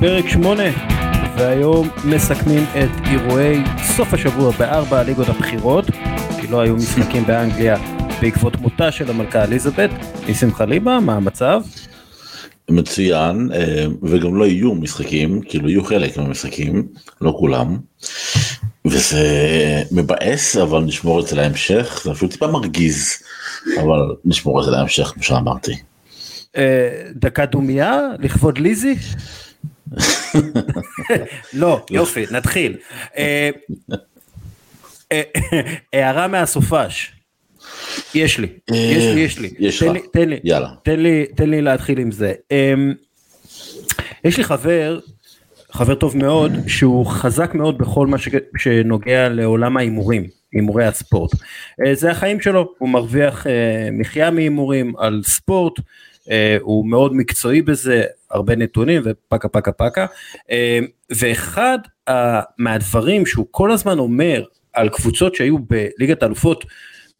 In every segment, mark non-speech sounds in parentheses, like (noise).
פרק 8, והיום מסכמים את אירועי סוף השבוע בארבע הליגות הבכירות, כי לא היו משחקים באנגליה בעקבות מותה של המלכה אליזבת. ניסים חליבה, מה המצב? מצוין, אה, וגם לא יהיו משחקים, כאילו יהיו חלק מהמשחקים, לא כולם. וזה מבאס, אבל נשמור את זה להמשך, זה אפילו טיפה מרגיז, אבל נשמור את זה להמשך, כמו שאמרתי. אה, דקה דומייה לכבוד ליזי? לא, יופי, נתחיל. אה, אה, הערה מהסופש. יש לי, יש לי, יש לי. יש תן לך. לי, תן לי, יאללה. תן לי, להתחיל עם זה. אמ, יש לי חבר, חבר טוב מאוד, שהוא חזק מאוד בכל מה שנוגע לעולם ההימורים, הימורי הספורט. אה, זה החיים שלו, הוא מרוויח אה, מחיה מהימורים על ספורט, אה, הוא מאוד מקצועי בזה, הרבה נתונים ופקה פקה פקה. אה, ואחד מהדברים שהוא כל הזמן אומר על קבוצות שהיו בליגת האלופות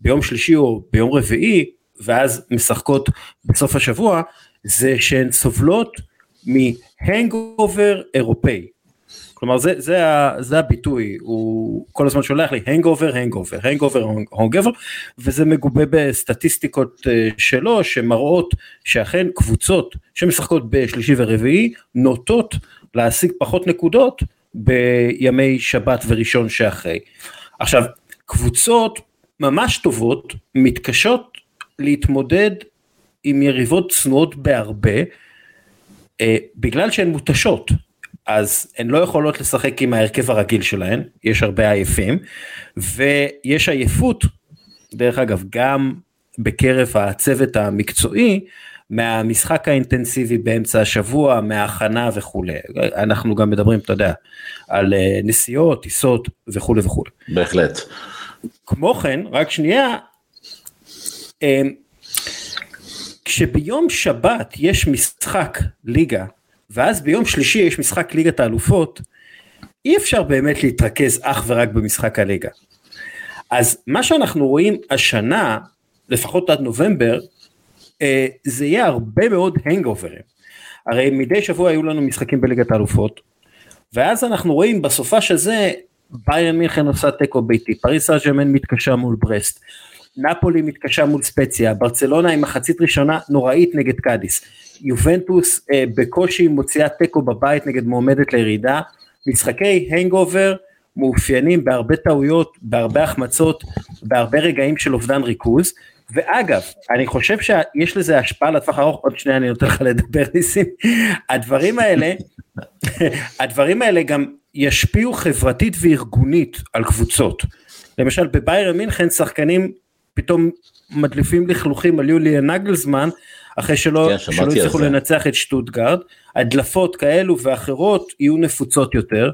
ביום שלישי או ביום רביעי, ואז משחקות בסוף השבוע, זה שהן סובלות מהנגאובר אירופאי. כלומר זה, זה, ה- זה הביטוי, הוא כל הזמן שולח לי הנגאובר, הנגאובר, הנגאובר, הנגאובר, וזה מגובה בסטטיסטיקות אה, שלו שמראות שאכן קבוצות שמשחקות בשלישי ורביעי נוטות להשיג פחות נקודות בימי שבת וראשון שאחרי. עכשיו, קבוצות ממש טובות מתקשות להתמודד עם יריבות צנועות בהרבה, אה, בגלל שהן מותשות, אז הן לא יכולות לשחק עם ההרכב הרגיל שלהן, יש הרבה עייפים, ויש עייפות, דרך אגב, גם בקרב הצוות המקצועי, מהמשחק האינטנסיבי באמצע השבוע, מההכנה וכולי. אנחנו גם מדברים, אתה יודע, על אה, נסיעות, טיסות וכולי וכולי. בהחלט. כמו כן, רק שנייה, אמ, כשביום שבת יש משחק ליגה, ואז ביום שלישי יש משחק ליגת האלופות, אי אפשר באמת להתרכז אך ורק במשחק הליגה. אז מה שאנחנו רואים השנה, לפחות עד נובמבר, אה, זה יהיה הרבה מאוד הנגאוברים. הרי מדי שבוע היו לנו משחקים בליגת האלופות, ואז אנחנו רואים בסופש הזה ביירן מינכן עושה תיקו ביתי, פריס סן מתקשה מול ברסט, נפולי מתקשה מול ספציה, ברצלונה עם מחצית ראשונה נוראית נגד קאדיס, יובנטוס אה, בקושי מוציאה תיקו בבית נגד מועמדת לירידה, משחקי הנגאובר מאופיינים בהרבה טעויות, בהרבה החמצות, בהרבה רגעים של אובדן ריכוז, ואגב, אני חושב שיש לזה השפעה לטווח ארוך, עוד שנייה אני נותן לך לדבר (laughs) ניסים, הדברים האלה, (laughs) הדברים האלה גם ישפיעו חברתית וארגונית על קבוצות. למשל בביירן מינכן שחקנים פתאום מדליפים לכלוכים על יוליה נגלסמן אחרי שלא, כן, שלא זה. לנצח את שטוטגרט, הדלפות כאלו ואחרות יהיו נפוצות יותר.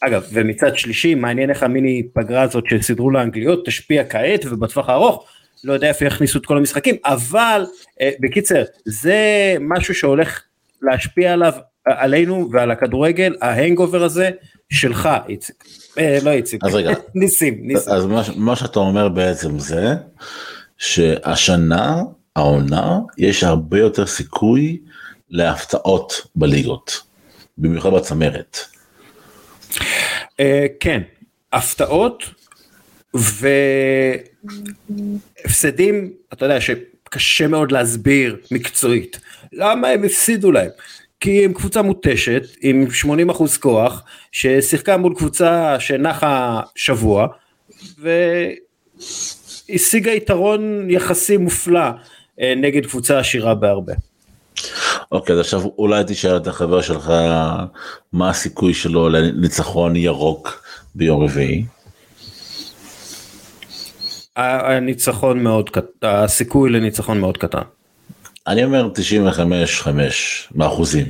אגב, ומצד שלישי, מעניין איך המיני פגרה הזאת שסידרו לאנגליות תשפיע כעת ובטווח הארוך, לא יודע איפה יכניסו את כל המשחקים, אבל אה, בקיצר, זה משהו שהולך להשפיע עליו, עלינו ועל הכדורגל, ההנגובר הזה שלך, איציק. אה, לא איציק, אז רגע. (laughs) ניסים, ניסים. אז מה, מה שאתה אומר בעצם זה שהשנה, העונה, יש הרבה יותר סיכוי להפתעות בליגות, במיוחד בצמרת. אה, כן, הפתעות והפסדים, אתה יודע שקשה מאוד להסביר מקצועית, למה הם הפסידו להם? כי הם קבוצה מותשת עם 80% כוח ששיחקה מול קבוצה שנחה שבוע והשיגה יתרון יחסי מופלא נגד קבוצה עשירה בהרבה. אוקיי, אז עכשיו אולי תשאל את החבר שלך מה הסיכוי שלו לניצחון ירוק ביום רביעי. הניצחון מאוד קטן, הסיכוי לניצחון מאוד קטן. אני אומר 95-5 מאחוזים.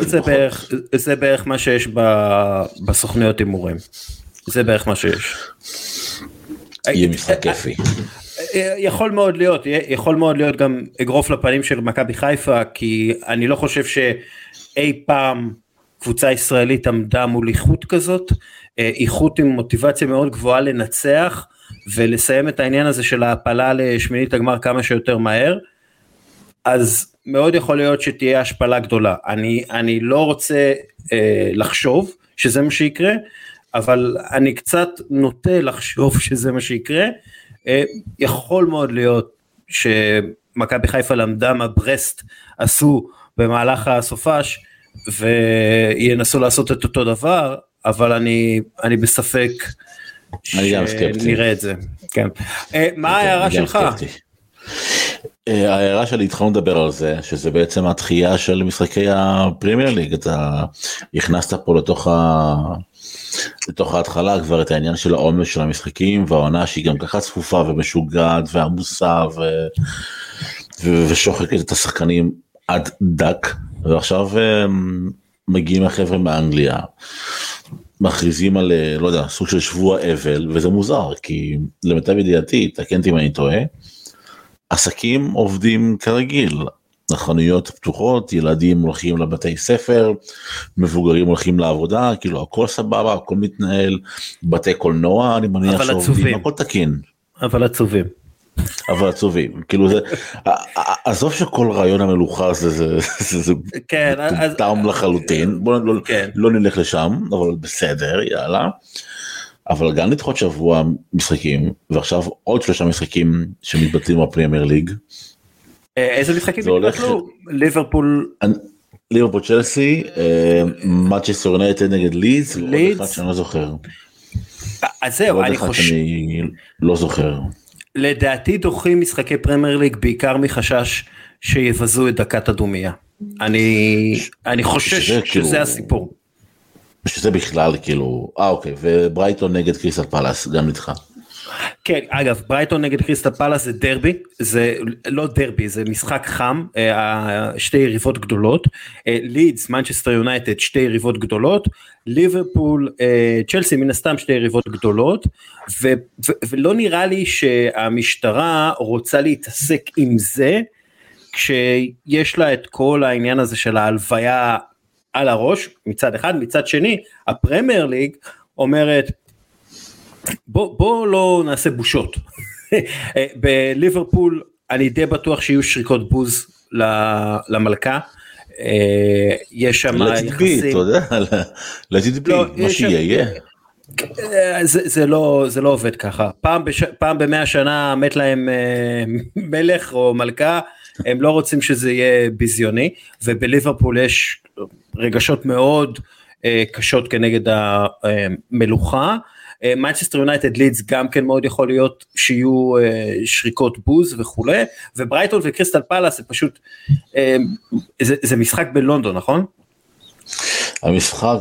זה בערך, זה בערך מה שיש ב, בסוכניות הימורים. זה בערך מה שיש. יהיה משחק כיפי. יכול מאוד להיות, יכול מאוד להיות גם אגרוף לפנים של מכבי חיפה, כי אני לא חושב שאי פעם קבוצה ישראלית עמדה מול איכות כזאת, איכות עם מוטיבציה מאוד גבוהה לנצח ולסיים את העניין הזה של ההעפלה לשמינית הגמר כמה שיותר מהר. אז מאוד יכול להיות שתהיה השפלה גדולה. אני, אני לא רוצה אה, לחשוב שזה מה שיקרה, אבל אני קצת נוטה לחשוב (laughs) שזה מה שיקרה. אה, יכול מאוד להיות שמכבי חיפה למדה מה ברסט עשו במהלך הסופש וינסו לעשות את אותו דבר, אבל אני, אני בספק שנראה את זה. כן. אה, מה ההערה שלך? אה, ההערה שלי התחלנו לדבר על זה שזה בעצם הדחייה של משחקי הפרימייר ליג אתה הכנסת פה לתוך ה... לתוך ההתחלה כבר את העניין של העומס של המשחקים והעונה שהיא גם ככה צפופה ומשוגעת ועמוסה ו... ו... ושוחקת את השחקנים עד דק ועכשיו אה, מגיעים החבר'ה מאנגליה מכריזים על אה, לא יודע סוג של שבוע אבל וזה מוזר כי למיטב ידיעתי תקן אותי אם אני טועה. עסקים עובדים כרגיל החנויות פתוחות ילדים הולכים לבתי ספר מבוגרים הולכים לעבודה כאילו הכל סבבה הכל מתנהל בתי קולנוע אני מניח שעובדים הכל תקין. אבל עצובים. אבל עצובים כאילו זה עזוב שכל רעיון המלוכה הזה זה זה כן, טעם לחלוטין בוא לא, כן. לא נלך לשם אבל בסדר יאללה. אבל גם לדחות שבוע משחקים ועכשיו עוד שלושה משחקים שמתבטלים בפרמייר ליג. אה, איזה משחקים התבטלו? ליברפול. ליברפול צ'לסי, מנצ'סטר יונייטד נגד לידס, ועוד אחד שאני לא זוכר. אז זהו, אני חושב... לא זוכר. לדעתי דוחים משחקי פרמייר ליג בעיקר מחשש שיבזו את דקת הדומייה. אני אני חושש שזה כאילו- הסיפור. שזה בכלל כאילו אה אוקיי וברייטון נגד קריסטל פלאס גם נדחה. כן אגב ברייטון נגד קריסטל פלאס זה דרבי זה לא דרבי זה משחק חם אה, שתי יריבות גדולות. לידס מנצ'סטר יונייטד שתי יריבות גדולות. ליברפול אה, צ'לסי מן הסתם שתי יריבות גדולות. ו, ו, ולא נראה לי שהמשטרה רוצה להתעסק עם זה כשיש לה את כל העניין הזה של ההלוויה על הראש מצד אחד מצד שני הפרמייר ליג אומרת בוא, בוא לא נעשה בושות. (laughs) בליברפול אני די בטוח שיהיו שריקות בוז למלכה. אה, יש שם יחסים, לטיטבי, לא, מה שיהיה יהיה. אה, זה, זה לא זה לא עובד ככה. פעם בש, פעם במאה שנה מת להם אה, מלך או מלכה הם לא רוצים שזה יהיה ביזיוני ובליברפול יש רגשות מאוד אה, קשות כנגד המלוכה. מנצ'סטר יונייטד לידס גם כן מאוד יכול להיות שיהיו אה, שריקות בוז וכולי וברייטון וקריסטל פאלאס זה פשוט אה, זה, זה משחק בלונדון נכון? המשחק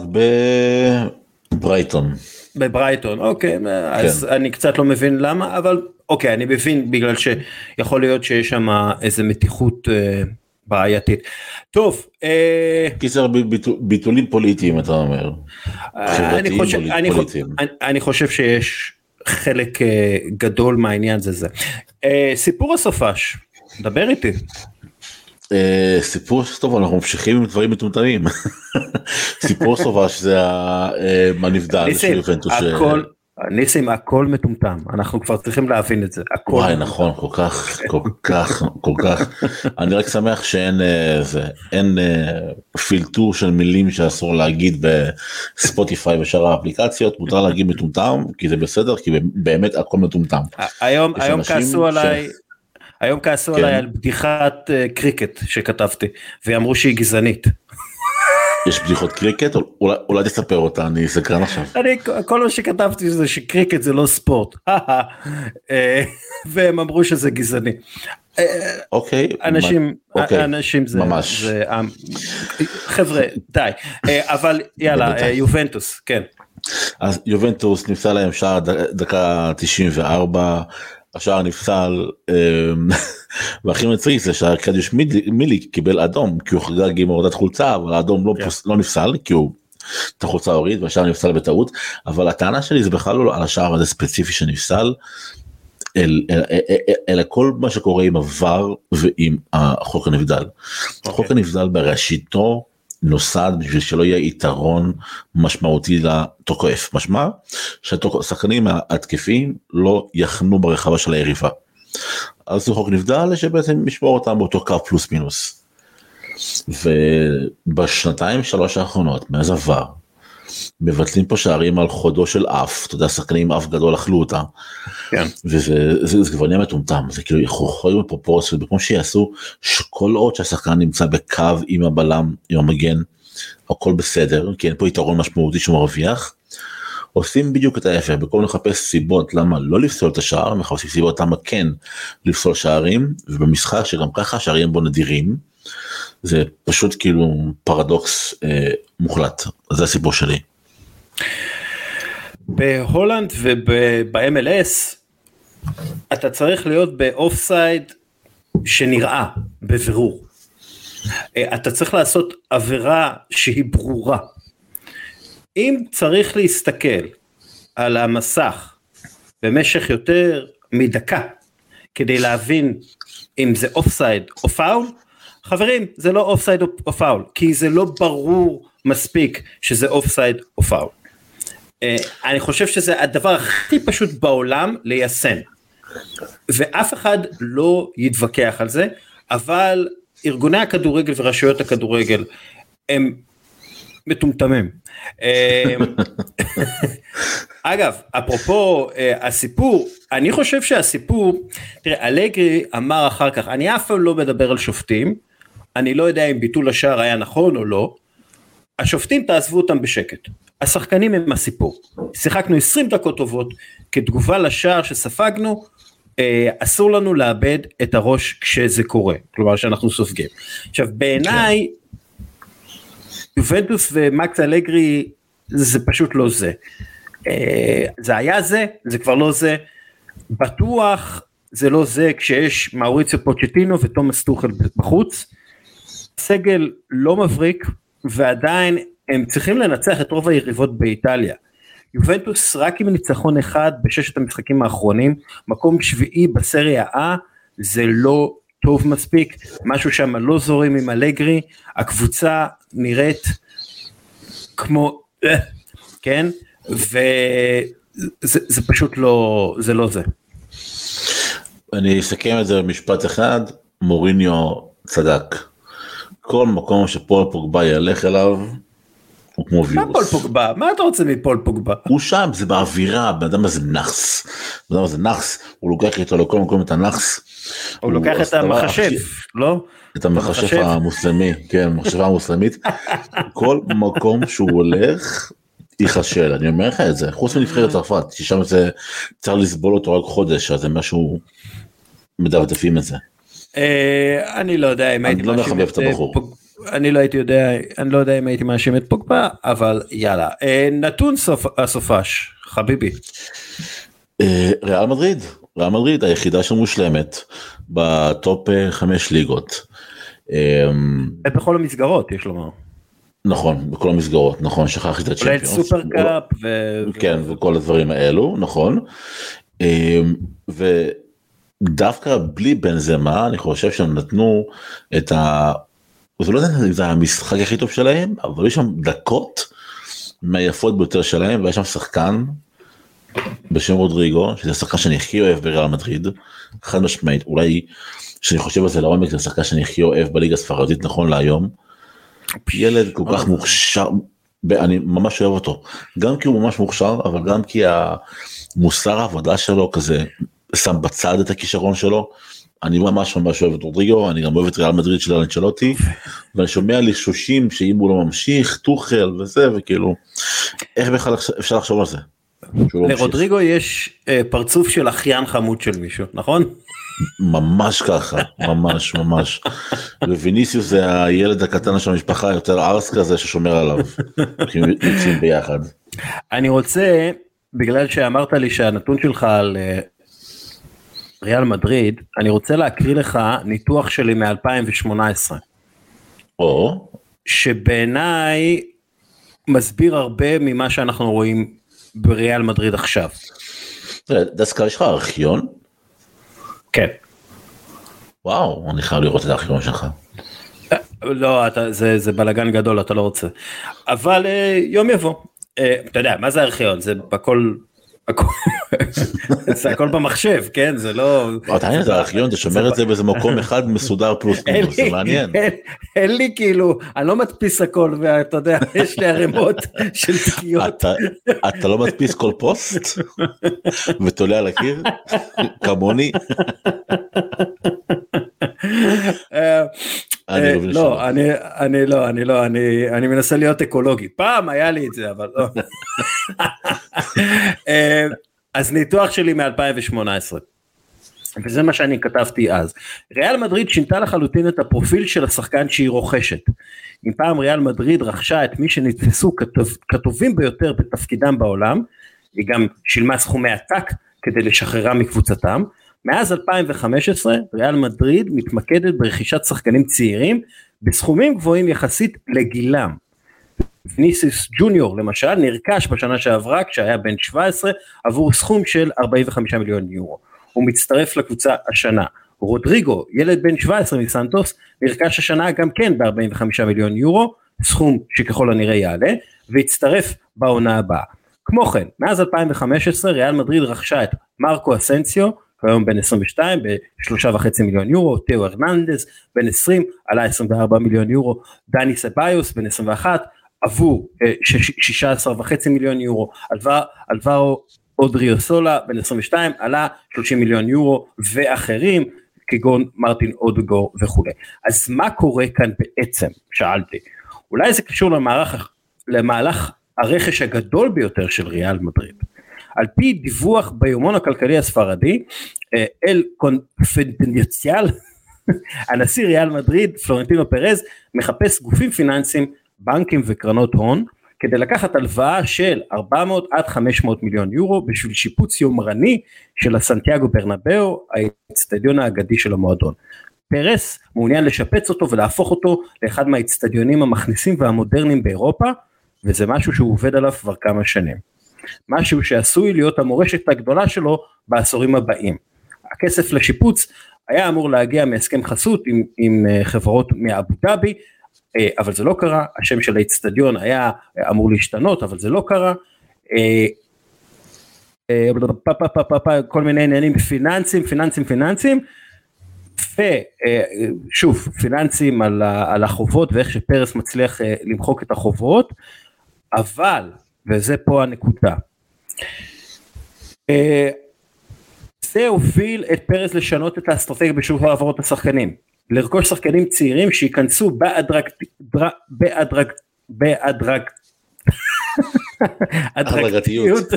בברייטון. בברייטון אוקיי כן. אז אני קצת לא מבין למה אבל אוקיי אני מבין בגלל שיכול להיות שיש שם איזה מתיחות בעייתית. טוב. אה, קיצר ביטולים פוליטיים אתה אומר. אני חושב, אני, אני חושב שיש חלק אה, גדול מהעניין זה זה. אה, סיפור הסופש, דבר איתי. סיפור טוב אנחנו ממשיכים עם דברים מטומטמים (laughs) סיפור סופש זה הנבדל של יובנטוס. ניסים הכל מטומטם אנחנו כבר צריכים להבין את זה הכל וואי נכון כל כך כל כך כל כך אני רק שמח שאין אה, אין אה, פילטור של מילים שאסור להגיד בספוטיפיי ושאר האפליקציות מותר להגיד מטומטם כי זה בסדר כי באמת הכל מטומטם. היום היום כעסו עליי. היום כעסו עליי כן. על בדיחת אה, קריקט שכתבתי ואמרו שהיא גזענית. יש בדיחות קריקט? אולי, אולי תספר אותה, אני סקרן עכשיו. אני, כל מה שכתבתי זה שקריקט זה לא ספורט. (laughs) אה, והם אמרו שזה גזעני. אה, אוקיי. אנשים, אוקיי. אנשים זה, ממש. זה, חבר'ה, די. אה, אבל יאללה, יובנטוס, כן. אז יובנטוס נפסל להם שער דקה 94 השער נפסל אמ, (laughs) והכי מצחיק זה שהקדיוש מילי קיבל אדום כי הוא חגג עם הורדת חולצה אבל האדום לא. כן. לא נפסל כי הוא את החולצה הוריד והשער נפסל בטעות אבל הטענה שלי זה בכלל לא על השער הזה ספציפי שנפסל אל, אל, אל, אל, אלא כל מה שקורה עם עבר ועם החוק הנבדל. Okay. החוק אוקיי. הנבדל בראשיתו נוסד בשביל שלא יהיה יתרון משמעותי לתוקף משמע שהשחקנים ההתקפים לא יחנו ברחבה של היריבה. אז זה חוק נבדל שבעצם ישמור אותם באותו קו פלוס מינוס. ובשנתיים שלוש האחרונות מאז עבר מבטלים פה שערים על חודו של אף, אתה יודע, שחקנים אף גדול אכלו אותה. כן. וזה זה, זה כבר נהיה מטומטם, זה כאילו יכול בפרופורציות, כמו שיעשו שכל עוד שהשחקן נמצא בקו עם הבלם, עם המגן, הכל בסדר, כי אין פה יתרון משמעותי שהוא מרוויח. עושים בדיוק את ההפך, במקום לחפש סיבות למה לא לפסול את השער, מחפשים סיבות למה כן לפסול שערים, ובמשחק שגם ככה השערים בו נדירים, זה פשוט כאילו פרדוקס אה, מוחלט, זה הסיפור שלי. בהולנד וב-MLS אתה צריך להיות באוף סייד שנראה בבירור. אה, אתה צריך לעשות עבירה שהיא ברורה. אם צריך להסתכל על המסך במשך יותר מדקה כדי להבין אם זה אוף סייד או פאול, חברים זה לא אוף סייד או פאול כי זה לא ברור מספיק שזה אוף סייד או פאול. אני חושב שזה הדבר הכי פשוט בעולם ליישם ואף אחד לא יתווכח על זה אבל ארגוני הכדורגל ורשויות הכדורגל הם מטומטמים. (laughs) אגב אפרופו הסיפור אני חושב שהסיפור תראה אלגרי אמר אחר כך אני אף פעם לא מדבר על שופטים אני לא יודע אם ביטול השער היה נכון או לא, השופטים תעזבו אותם בשקט, השחקנים הם הסיפור, שיחקנו 20 דקות טובות, כתגובה לשער שספגנו, אה, אסור לנו לאבד את הראש כשזה קורה, כלומר שאנחנו סופגים. עכשיו בעיניי, יובנטוס ומקס אלגרי זה פשוט לא זה. אה, זה היה זה, זה כבר לא זה, בטוח זה לא זה כשיש מאוריציו פוצ'טינו ותומאס טוחל בחוץ, סגל לא מבריק ועדיין הם צריכים לנצח את רוב היריבות באיטליה. יובנטוס רק עם ניצחון אחד בששת המשחקים האחרונים, מקום שביעי בסריה A, זה לא טוב מספיק, משהו שם לא זורם עם אלגרי, הקבוצה נראית כמו, כן, וזה זה פשוט לא, זה לא זה. אני אסכם את זה במשפט אחד, מוריניו צדק. כל מקום שפול פוגבה ילך אליו, הוא כמו וירוס. מה פול פוגבה? מה אתה רוצה מפול פוגבה? הוא שם, זה באווירה, בן אדם הזה נאחס. בן אדם הזה נאחס, הוא לוקח איתו לכל מקום את הנאחס. הוא לוקח את המחשב, לא? את המחשב המוסלמי, כן, מחשבה המוסלמית. (laughs) כל מקום שהוא הולך, ייחשל, אני אומר לך את זה, חוץ מנבחרת צרפת, ששם זה צריך לסבול אותו רק חודש, אז זה משהו, מדפדפים את זה. אה, אני לא יודע אם הייתי לא מאשים את הבחור. אני לא הייתי יודע, אני לא יודע אם הייתי מאשים את פוגבה, אבל יאללה. אה, נתון הסופש, חביבי. אה, ריאל מדריד, ריאל מדריד היחידה שמושלמת בטופ חמש ליגות. בכל המסגרות יש לומר. נכון בכל המסגרות נכון שכחתי את הצ'מפיונס. סופר קאפ. כן וכל הדברים האלו נכון. דווקא בלי בנזמה אני חושב שהם נתנו את ה... זה לא יודע אם זה המשחק הכי טוב שלהם אבל יש שם דקות מהיפות ביותר שלהם ויש שם שחקן בשם רודריגו שזה שחקן שאני הכי אוהב בריאל מדריד חד משמעית אולי שאני חושב על זה לעומק זה שחקן שאני הכי אוהב בליגה הספרדית נכון להיום. ילד כל כך מוכשר אני ממש אוהב אותו גם כי הוא ממש מוכשר אבל גם כי המוסר העבודה שלו כזה שם בצד את הכישרון שלו. אני ממש ממש אוהב את רודריגו, אני גם אוהב את ריאל מדריד של אלנצ'לוטי, ואני שומע לשושים שאם הוא לא ממשיך, טוחל וזה, וכאילו, איך בכלל אפשר לחשוב על זה? לא לרודריגו יש אה, פרצוף של אחיין חמוד של מישהו, נכון? ממש ככה, ממש ממש. וויניסיוס זה הילד הקטן של המשפחה יותר ארס כזה ששומר עליו, יוצאים ביחד. אני רוצה, בגלל שאמרת לי שהנתון שלך על אה, ריאל מדריד, אני רוצה להקריא לך ניתוח שלי מ-2018. או. שבעיניי מסביר הרבה ממה שאנחנו רואים בריאל מדריד עכשיו. דסקה יש לך ארכיון? כן. וואו, אני חייב לראות את הארכיון שלך. לא, אתה, זה, זה בלאגן גדול, אתה לא רוצה. אבל uh, יום יבוא. Uh, אתה יודע, מה זה ארכיון? זה בכל, זה הכל במחשב, כן? זה לא... עדיין זה ארכיון, אתה שומר את זה באיזה מקום אחד מסודר פלוס מינוס, זה מעניין. אין לי כאילו, אני לא מדפיס הכל, ואתה יודע, יש לי ערימות של תקיעות. אתה לא מדפיס כל פוסט? ותולה על הקיר? כמוני? אה, אה, לא, אני לא, אני לא, אני מנסה להיות אקולוגי. פעם היה לי את זה, אבל לא. (laughs) אה, אז ניתוח שלי מ-2018. וזה מה שאני כתבתי אז. ריאל מדריד שינתה לחלוטין את הפרופיל של השחקן שהיא רוכשת. אם פעם ריאל מדריד רכשה את מי שנתפסו כטוב, כטובים ביותר בתפקידם בעולם, היא גם שילמה סכומי עתק כדי לשחררם מקבוצתם, מאז 2015 ריאל מדריד מתמקדת ברכישת שחקנים צעירים בסכומים גבוהים יחסית לגילם. וניסיס ג'וניור למשל נרכש בשנה שעברה כשהיה בן 17 עבור סכום של 45 מיליון יורו. הוא מצטרף לקבוצה השנה. רודריגו, ילד בן 17 מסנטוס, נרכש השנה גם כן ב-45 מיליון יורו, סכום שככל הנראה יעלה, והצטרף בעונה הבאה. כמו כן, מאז 2015 ריאל מדריד רכשה את מרקו אסנסיו, היום בן 22 בשלושה וחצי מיליון יורו, תאו ארננדס בן 20 עלה 24 מיליון יורו, דני סביוס בן 21 עבור 16 אה, וחצי מיליון יורו, אלברו אודריו סולה בן 22 עלה 30 מיליון יורו ואחרים כגון מרטין אודגור וכולי. אז מה קורה כאן בעצם? שאלתי. אולי זה קשור למערך, למהלך הרכש הגדול ביותר של ריאל מדריד. על פי דיווח ביומון הכלכלי הספרדי, אה, אל קונפדנציאל, (laughs) הנשיא ריאל מדריד, פלורנטינו פרז, מחפש גופים פיננסיים, בנקים וקרנות הון, כדי לקחת הלוואה של 400 עד 500 מיליון יורו בשביל שיפוץ יומרני של הסנטיאגו ברנבאו, האצטדיון האגדי של המועדון. פרס מעוניין לשפץ אותו ולהפוך אותו לאחד מהאצטדיונים המכניסים והמודרניים באירופה, וזה משהו שהוא עובד עליו כבר כמה שנים. משהו שעשוי להיות המורשת הגדולה שלו בעשורים הבאים. הכסף לשיפוץ היה אמור להגיע מהסכם חסות עם, עם אה, חברות מאבו דאבי, אה, אבל זה לא קרה, השם של האיצטדיון היה אמור להשתנות, אבל זה לא קרה. אה, כל מיני עניינים פיננסיים, פיננסיים, פיננסיים, ושוב, פיננסים על החובות ואיך שפרס מצליח למחוק את החובות, אבל וזה פה הנקודה. אה, זה הוביל את פרס לשנות את האסטרטגיה בשוק העברות השחקנים. לרכוש שחקנים צעירים שייכנסו בהדרג... בהדרג... בהדרג... (laughs) הדרגתיות.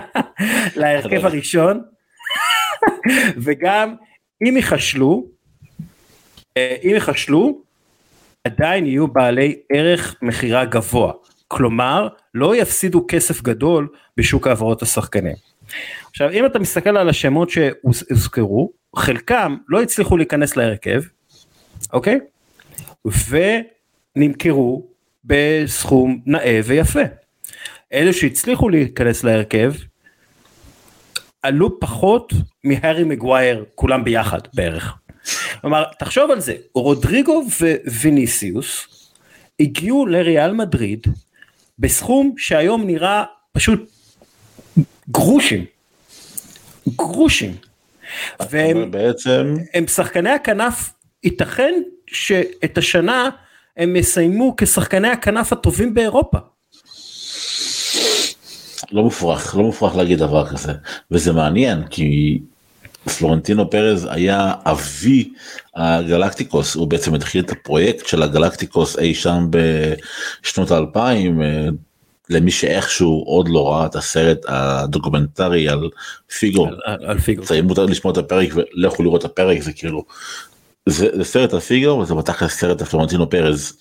(laughs) להרכב הראשון וגם אם ייחשלו אה, אם ייחשלו עדיין יהיו בעלי ערך מכירה גבוה כלומר לא יפסידו כסף גדול בשוק העברות השחקנים. עכשיו אם אתה מסתכל על השמות שהוזכרו חלקם לא הצליחו להיכנס להרכב אוקיי ונמכרו בסכום נאה ויפה. אלה שהצליחו להיכנס להרכב עלו פחות מהארי מגווייר כולם ביחד בערך. כלומר תחשוב על זה רודריגו וויניסיוס הגיעו לריאל מדריד בסכום שהיום נראה פשוט גרושים. גרושים. והם בעצם הם שחקני הכנף ייתכן שאת השנה הם יסיימו כשחקני הכנף הטובים באירופה. לא מופרך, לא מופרך להגיד דבר כזה, וזה מעניין כי פלורנטינו פרז היה אבי הגלקטיקוס, הוא בעצם התחיל את הפרויקט של הגלקטיקוס אי שם בשנות האלפיים, אה, למי שאיכשהו עוד לא ראה את הסרט הדוקומנטרי על פיגו, על, על פיגו, צריך מותר לשמוע את הפרק ולכו לראות את הפרק זה כאילו זה, זה סרט על פיגו וזה בתכלס סרט על פלורנטינו פרז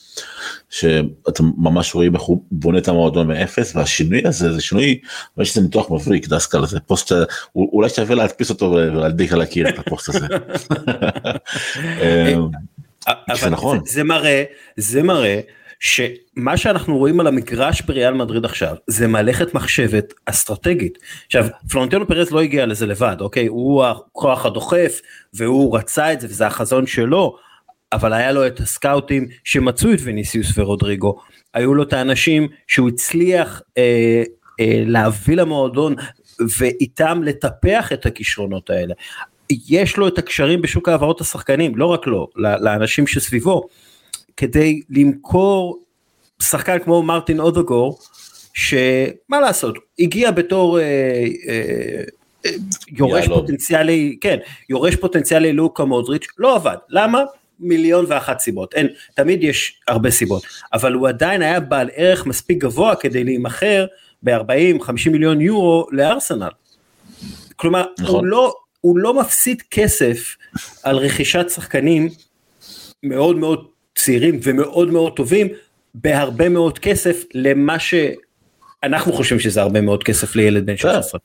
שאתם ממש רואים איך הוא בונה את המועדון מאפס והשינוי הזה זה שינוי יש איזה ניתוח מבריק של דסקל זה פוסט אולי שווה להדפיס אותו ולהדביק על הקיר את הפוסט הזה. (laughs) אמ, זה נכון זה מראה זה מראה שמה שאנחנו רואים על המגרש בריאל מדריד עכשיו זה מלאכת מחשבת אסטרטגית. עכשיו פלורנטינו פרס לא הגיע לזה לבד אוקיי הוא הכוח הדוחף והוא רצה את זה וזה החזון שלו אבל היה לו את הסקאוטים שמצאו את וניסיוס ורודריגו היו לו את האנשים שהוא הצליח אה, אה, להביא למועדון ואיתם לטפח את הכישרונות האלה. יש לו את הקשרים בשוק העברות השחקנים, לא רק לו, לאנשים שסביבו, כדי למכור שחקן כמו מרטין אודוגור, שמה לעשות, הגיע בתור אה, אה, אה, יורש יאללה. פוטנציאלי, כן, יורש פוטנציאלי לוקה מודריץ', לא עבד, למה? מיליון ואחת סיבות, אין, תמיד יש הרבה סיבות, אבל הוא עדיין היה בעל ערך מספיק גבוה כדי להימכר ב-40-50 מיליון יורו לארסנל. כלומר, נכון. הוא, לא, הוא לא מפסיד כסף על רכישת שחקנים מאוד מאוד צעירים ומאוד מאוד טובים בהרבה מאוד כסף למה שאנחנו חושבים שזה הרבה מאוד כסף לילד בן 16.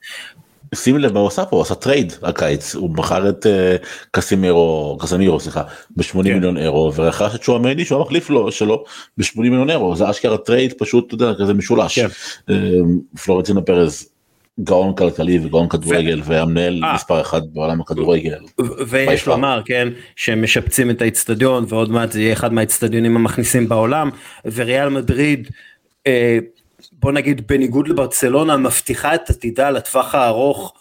שים לב מה הוא עשה פה, הוא עשה טרייד הקיץ, הוא מכר את אה, קסימירו, קסמירו סליחה, ב-80 כן. מיליון אירו ורכש את צ'ואמני שהוא המחליף לו שלו ב-80 מיליון אירו, זה אשכרה טרייד פשוט, אתה יודע, כזה משולש. כן. אה, פלורנטינו פרז גאון כלכלי וגאון כדורגל ו... והמנהל אה, אה. מספר אחד בעולם הכדורגל. ויש לומר כן שהם משפצים את האיצטדיון ועוד מעט זה יהיה אחד מהאיצטדיונים המכניסים בעולם וריאל מדריד אה, בוא נגיד בניגוד לברצלונה מבטיחה את עתידה לטווח הארוך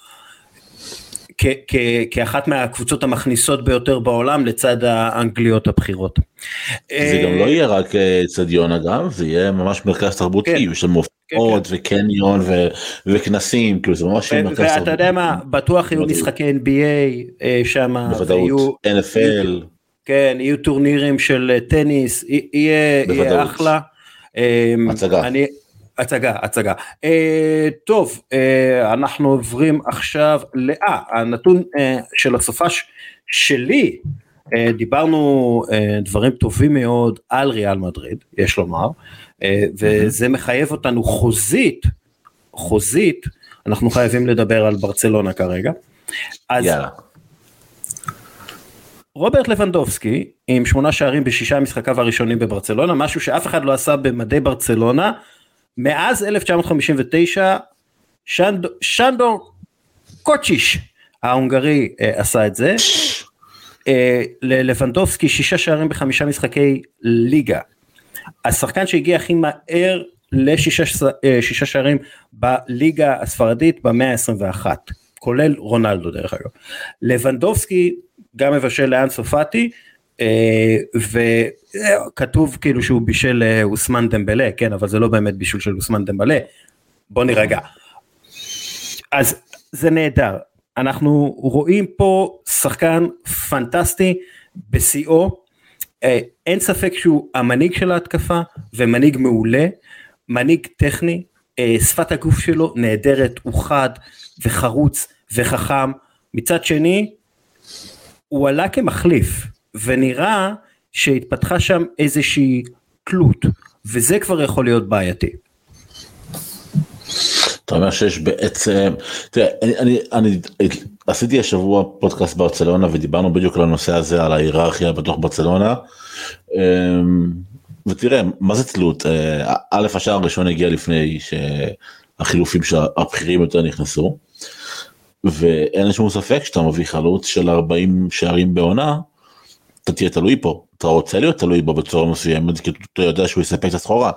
כאחת מהקבוצות המכניסות ביותר בעולם לצד האנגליות הבכירות. זה גם לא יהיה רק אצטדיון אגב, זה יהיה ממש מרכז תרבותי, כן. יש לנו כן, כן. וקניון וקנסים, כאילו זה ממש. ואתה יודע מה, בטוח יהיו משחקי NBA אה, שם, בוודאות, NFL. כן, יהיו טורנירים של טניס, יהיה אחלה. הצגה. הצגה, הצגה. אה, טוב, אה, אנחנו עוברים עכשיו לאה, הנתון אה, של הסופש שלי, אה, דיברנו אה, דברים טובים מאוד על ריאל מדריד, יש לומר, אה, וזה מחייב אותנו חוזית, חוזית, אנחנו חייבים לדבר על ברצלונה כרגע. אז יאללה. רוברט לבנדובסקי עם שמונה שערים בשישה משחקיו הראשונים בברצלונה, משהו שאף אחד לא עשה במדי ברצלונה מאז 1959 שנד, שנדור קוצ'יש ההונגרי אה, עשה את זה. אה, ללבנדובסקי שישה שערים בחמישה משחקי ליגה. השחקן שהגיע הכי מהר לשישה אה, שערים בליגה הספרדית במאה ה-21, כולל רונלדו דרך אגב. לבנדובסקי גם מבשל לאן סופטי, אה, וכתוב כאילו שהוא בישל אוסמן דמבלה, כן, אבל זה לא באמת בישול של אוסמן דמבלה, בוא נירגע. אז זה נהדר, אנחנו רואים פה שחקן פנטסטי בשיאו, אה, אין ספק שהוא המנהיג של ההתקפה ומנהיג מעולה, מנהיג טכני, שפת הגוף שלו נהדרת, הוא חד וחרוץ וחכם, מצד שני הוא עלה כמחליף, ונראה שהתפתחה שם איזושהי תלות, וזה כבר יכול להיות בעייתי. אתה אומר שיש בעצם, תראה, אני, אני, אני עשיתי השבוע פודקאסט ברצלונה ודיברנו בדיוק על הנושא הזה, על ההיררכיה בתוך ברצלונה. אמ, ותראה, מה זה תלות? אה, א', השער הראשון הגיע לפני שהחילופים הבכירים יותר נכנסו, ואין שום ספק שאתה מביא חלוץ של 40 שערים בעונה, אתה תהיה תלוי פה, אתה רוצה להיות תלוי בו בצורה מסוימת, כי אתה יודע שהוא יספק את הסחורה.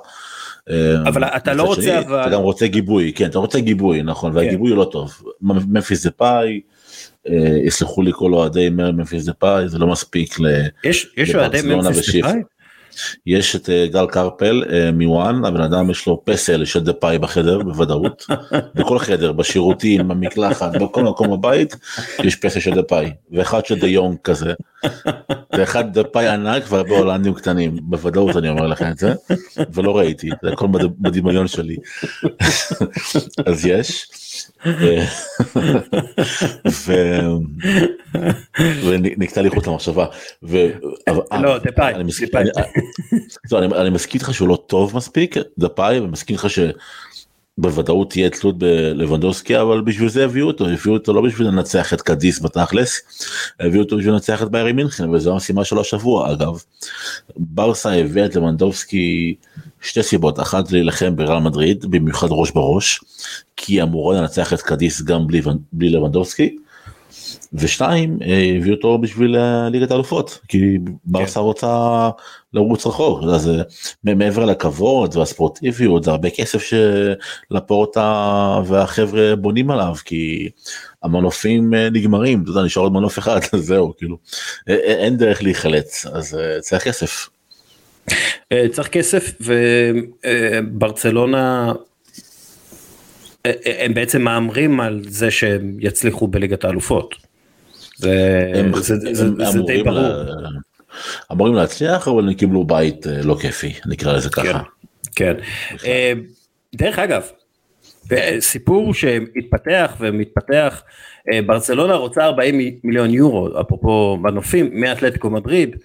אבל אתה לא רוצה שני, אבל... אתה גם רוצה גיבוי, כן, אתה רוצה גיבוי, נכון, כן. והגיבוי הוא לא טוב. מפיס דה פאי, אה, יסלחו לי כל אוהדי מפיס דה פאי, זה לא מספיק. יש, יש אוהדי ממפיס דה פאי? יש את אה, גל קרפל אה, מוואן הבן אדם יש לו פסל של דה פאי בחדר בוודאות. (laughs) בכל חדר בשירותים במקלחת בכל מקום בבית יש פסל של דה פאי. ואחד של דה יונג כזה. ואחד דה פאי ענק והרבה הולנדים קטנים. בוודאות אני אומר לך את זה ולא ראיתי. זה הכל בדמיון שלי. (laughs) אז יש. ונקטע לי חוץ למחשבה. לא, דפאי. אני מסכים איתך שהוא לא טוב מספיק, דפאי, ומסכים איתך שבוודאות תהיה תלות בלבנדובסקי, אבל בשביל זה הביאו אותו, הביאו אותו לא בשביל לנצח את קדיס בתכלס, הביאו אותו בשביל לנצח את ביירי מינכן, וזו המשימה שלו השבוע אגב. ברסה הביאה את לבנדובסקי שתי סיבות, אחת להילחם בריאל מדריד, במיוחד ראש בראש, כי היא אמורה לנצח את קדיס גם בלי, בלי לבנדובסקי, ושתיים אה, הביאו אותו בשביל אה, ליגת האלופות כי ברסה כן. רוצה לרוץ רחוק אז אה, מעבר לכבוד והספורטיביות זה הרבה כסף שלפורטה והחבר'ה בונים עליו כי המנופים נגמרים אתה יודע נשאר עוד מנוף אחד (laughs) זהו כאילו אין דרך להיחלץ אז צריך כסף. צריך כסף וברצלונה הם בעצם מהמרים על זה שהם יצליחו בליגת האלופות. זה, הם, זה, הם, זה, הם זה די ברור. לה, אמורים להצליח אבל הם קיבלו בית אה, לא כיפי נקרא לזה ככה. כן. כן. אה, דרך אגב סיפור שהתפתח ומתפתח אה, ברצלונה רוצה 40 מיליון יורו אפרופו מנופים מאתלטיקו מדריד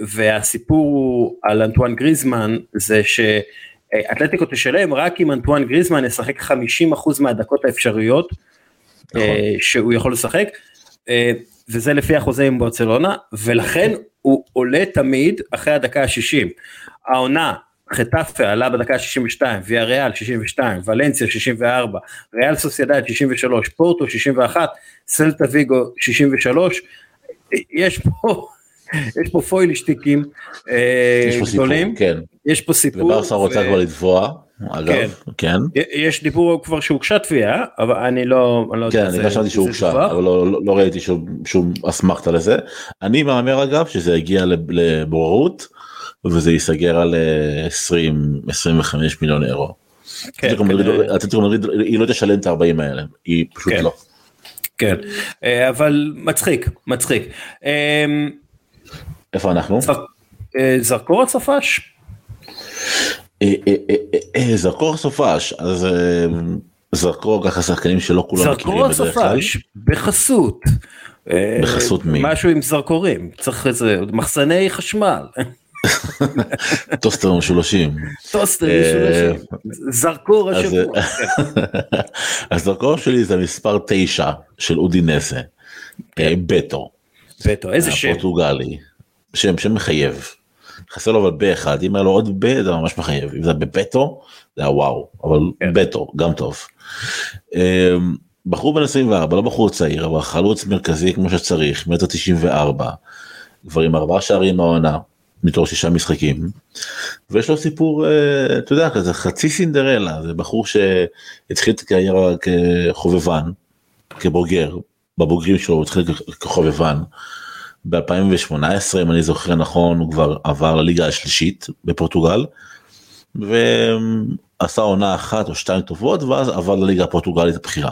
והסיפור על אנטואן גריזמן זה שאתלטיקו תשלם רק אם אנטואן גריזמן ישחק 50% מהדקות האפשריות נכון. שהוא יכול לשחק אה, וזה לפי החוזה עם ברצלונה, ולכן הוא עולה תמיד אחרי הדקה ה-60. העונה, חטאפה עלה בדקה ה-62, ויה ריאל 62, ולנסיה 64, ריאל סוסיידד 63, פורטו 61, סלטה ויגו 63, יש פה... יש פה פוילשטיקים אה, גדולים, כן. יש פה סיפור, וברסה רוצה כבר לתבוע, אגב, כן. כן. יש דיבור כבר שהוגשה תביעה, אבל אני לא, אני לא כן, אני חשבתי שהוגשה, אבל לא, לא, לא ראיתי שום, שום אסמכתה לזה. אני מהמר אגב שזה יגיע לבוררות, וזה ייסגר על 20-25 אה, מיליון אירו. כן, היא לא תשלם את ה-40 האלה, היא פשוט כן. לא. כן, אה, אבל מצחיק, מצחיק. אמ, איפה אנחנו? אה, זרקור הסופש. אה, אה, זרקור סופש אז זרקור ככה שחקנים שלא כולם מכירים בדרך כלל. זרקור סופש בחסות. בחסות מי? משהו עם זרקורים צריך איזה מחסני חשמל. (laughs) טוסטר משולשים. טוסטר משולשים. זרקור השבוע. (laughs) הזרקור שלי זה מספר 9 של אודינסה. כן. בטו. בטו איזה שם. פורטוגלי. שם שם מחייב. חסר לו אבל ב אחד אם היה לו עוד ב זה ממש מחייב אם זה בבטו זה היה וואו אבל כן. בטו גם טוב. אמ, בחור בן 24 לא בחור צעיר אבל חלוץ מרכזי כמו שצריך מטר 94 כבר עם ארבעה שערים העונה מתור שישה משחקים ויש לו סיפור אה, אתה יודע כזה חצי סינדרלה זה בחור שהתחיל את הקריירה כחובבן כבוגר בבוגרים שלו הוא התחיל כחובבן. ב-2018 אם אני זוכר נכון הוא כבר עבר לליגה השלישית בפורטוגל ועשה עונה אחת או שתיים טובות ואז עבר לליגה הפורטוגלית הבכירה.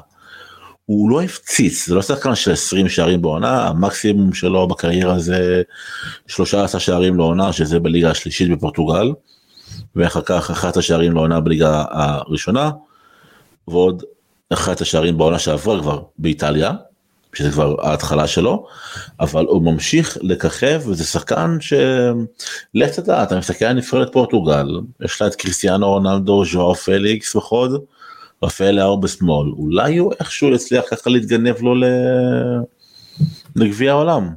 הוא לא הפציץ זה לא שחקן של 20 שערים בעונה המקסימום שלו בקריירה זה 13 שערים לעונה שזה בליגה השלישית בפורטוגל ואחר כך 11 שערים לעונה בליגה הראשונה ועוד 11 שערים בעונה שעברה כבר באיטליה שזה כבר ההתחלה שלו, אבל הוא ממשיך לככב וזה שחקן שלך תדע, אתה מסתכל על נבחרת פורטוגל, יש לה את קריסטיאנו רונלדו, ז'ואר פליקס וחוד, רפאל לאור בשמאל, אולי הוא איכשהו יצליח ככה להתגנב לו לגביע העולם.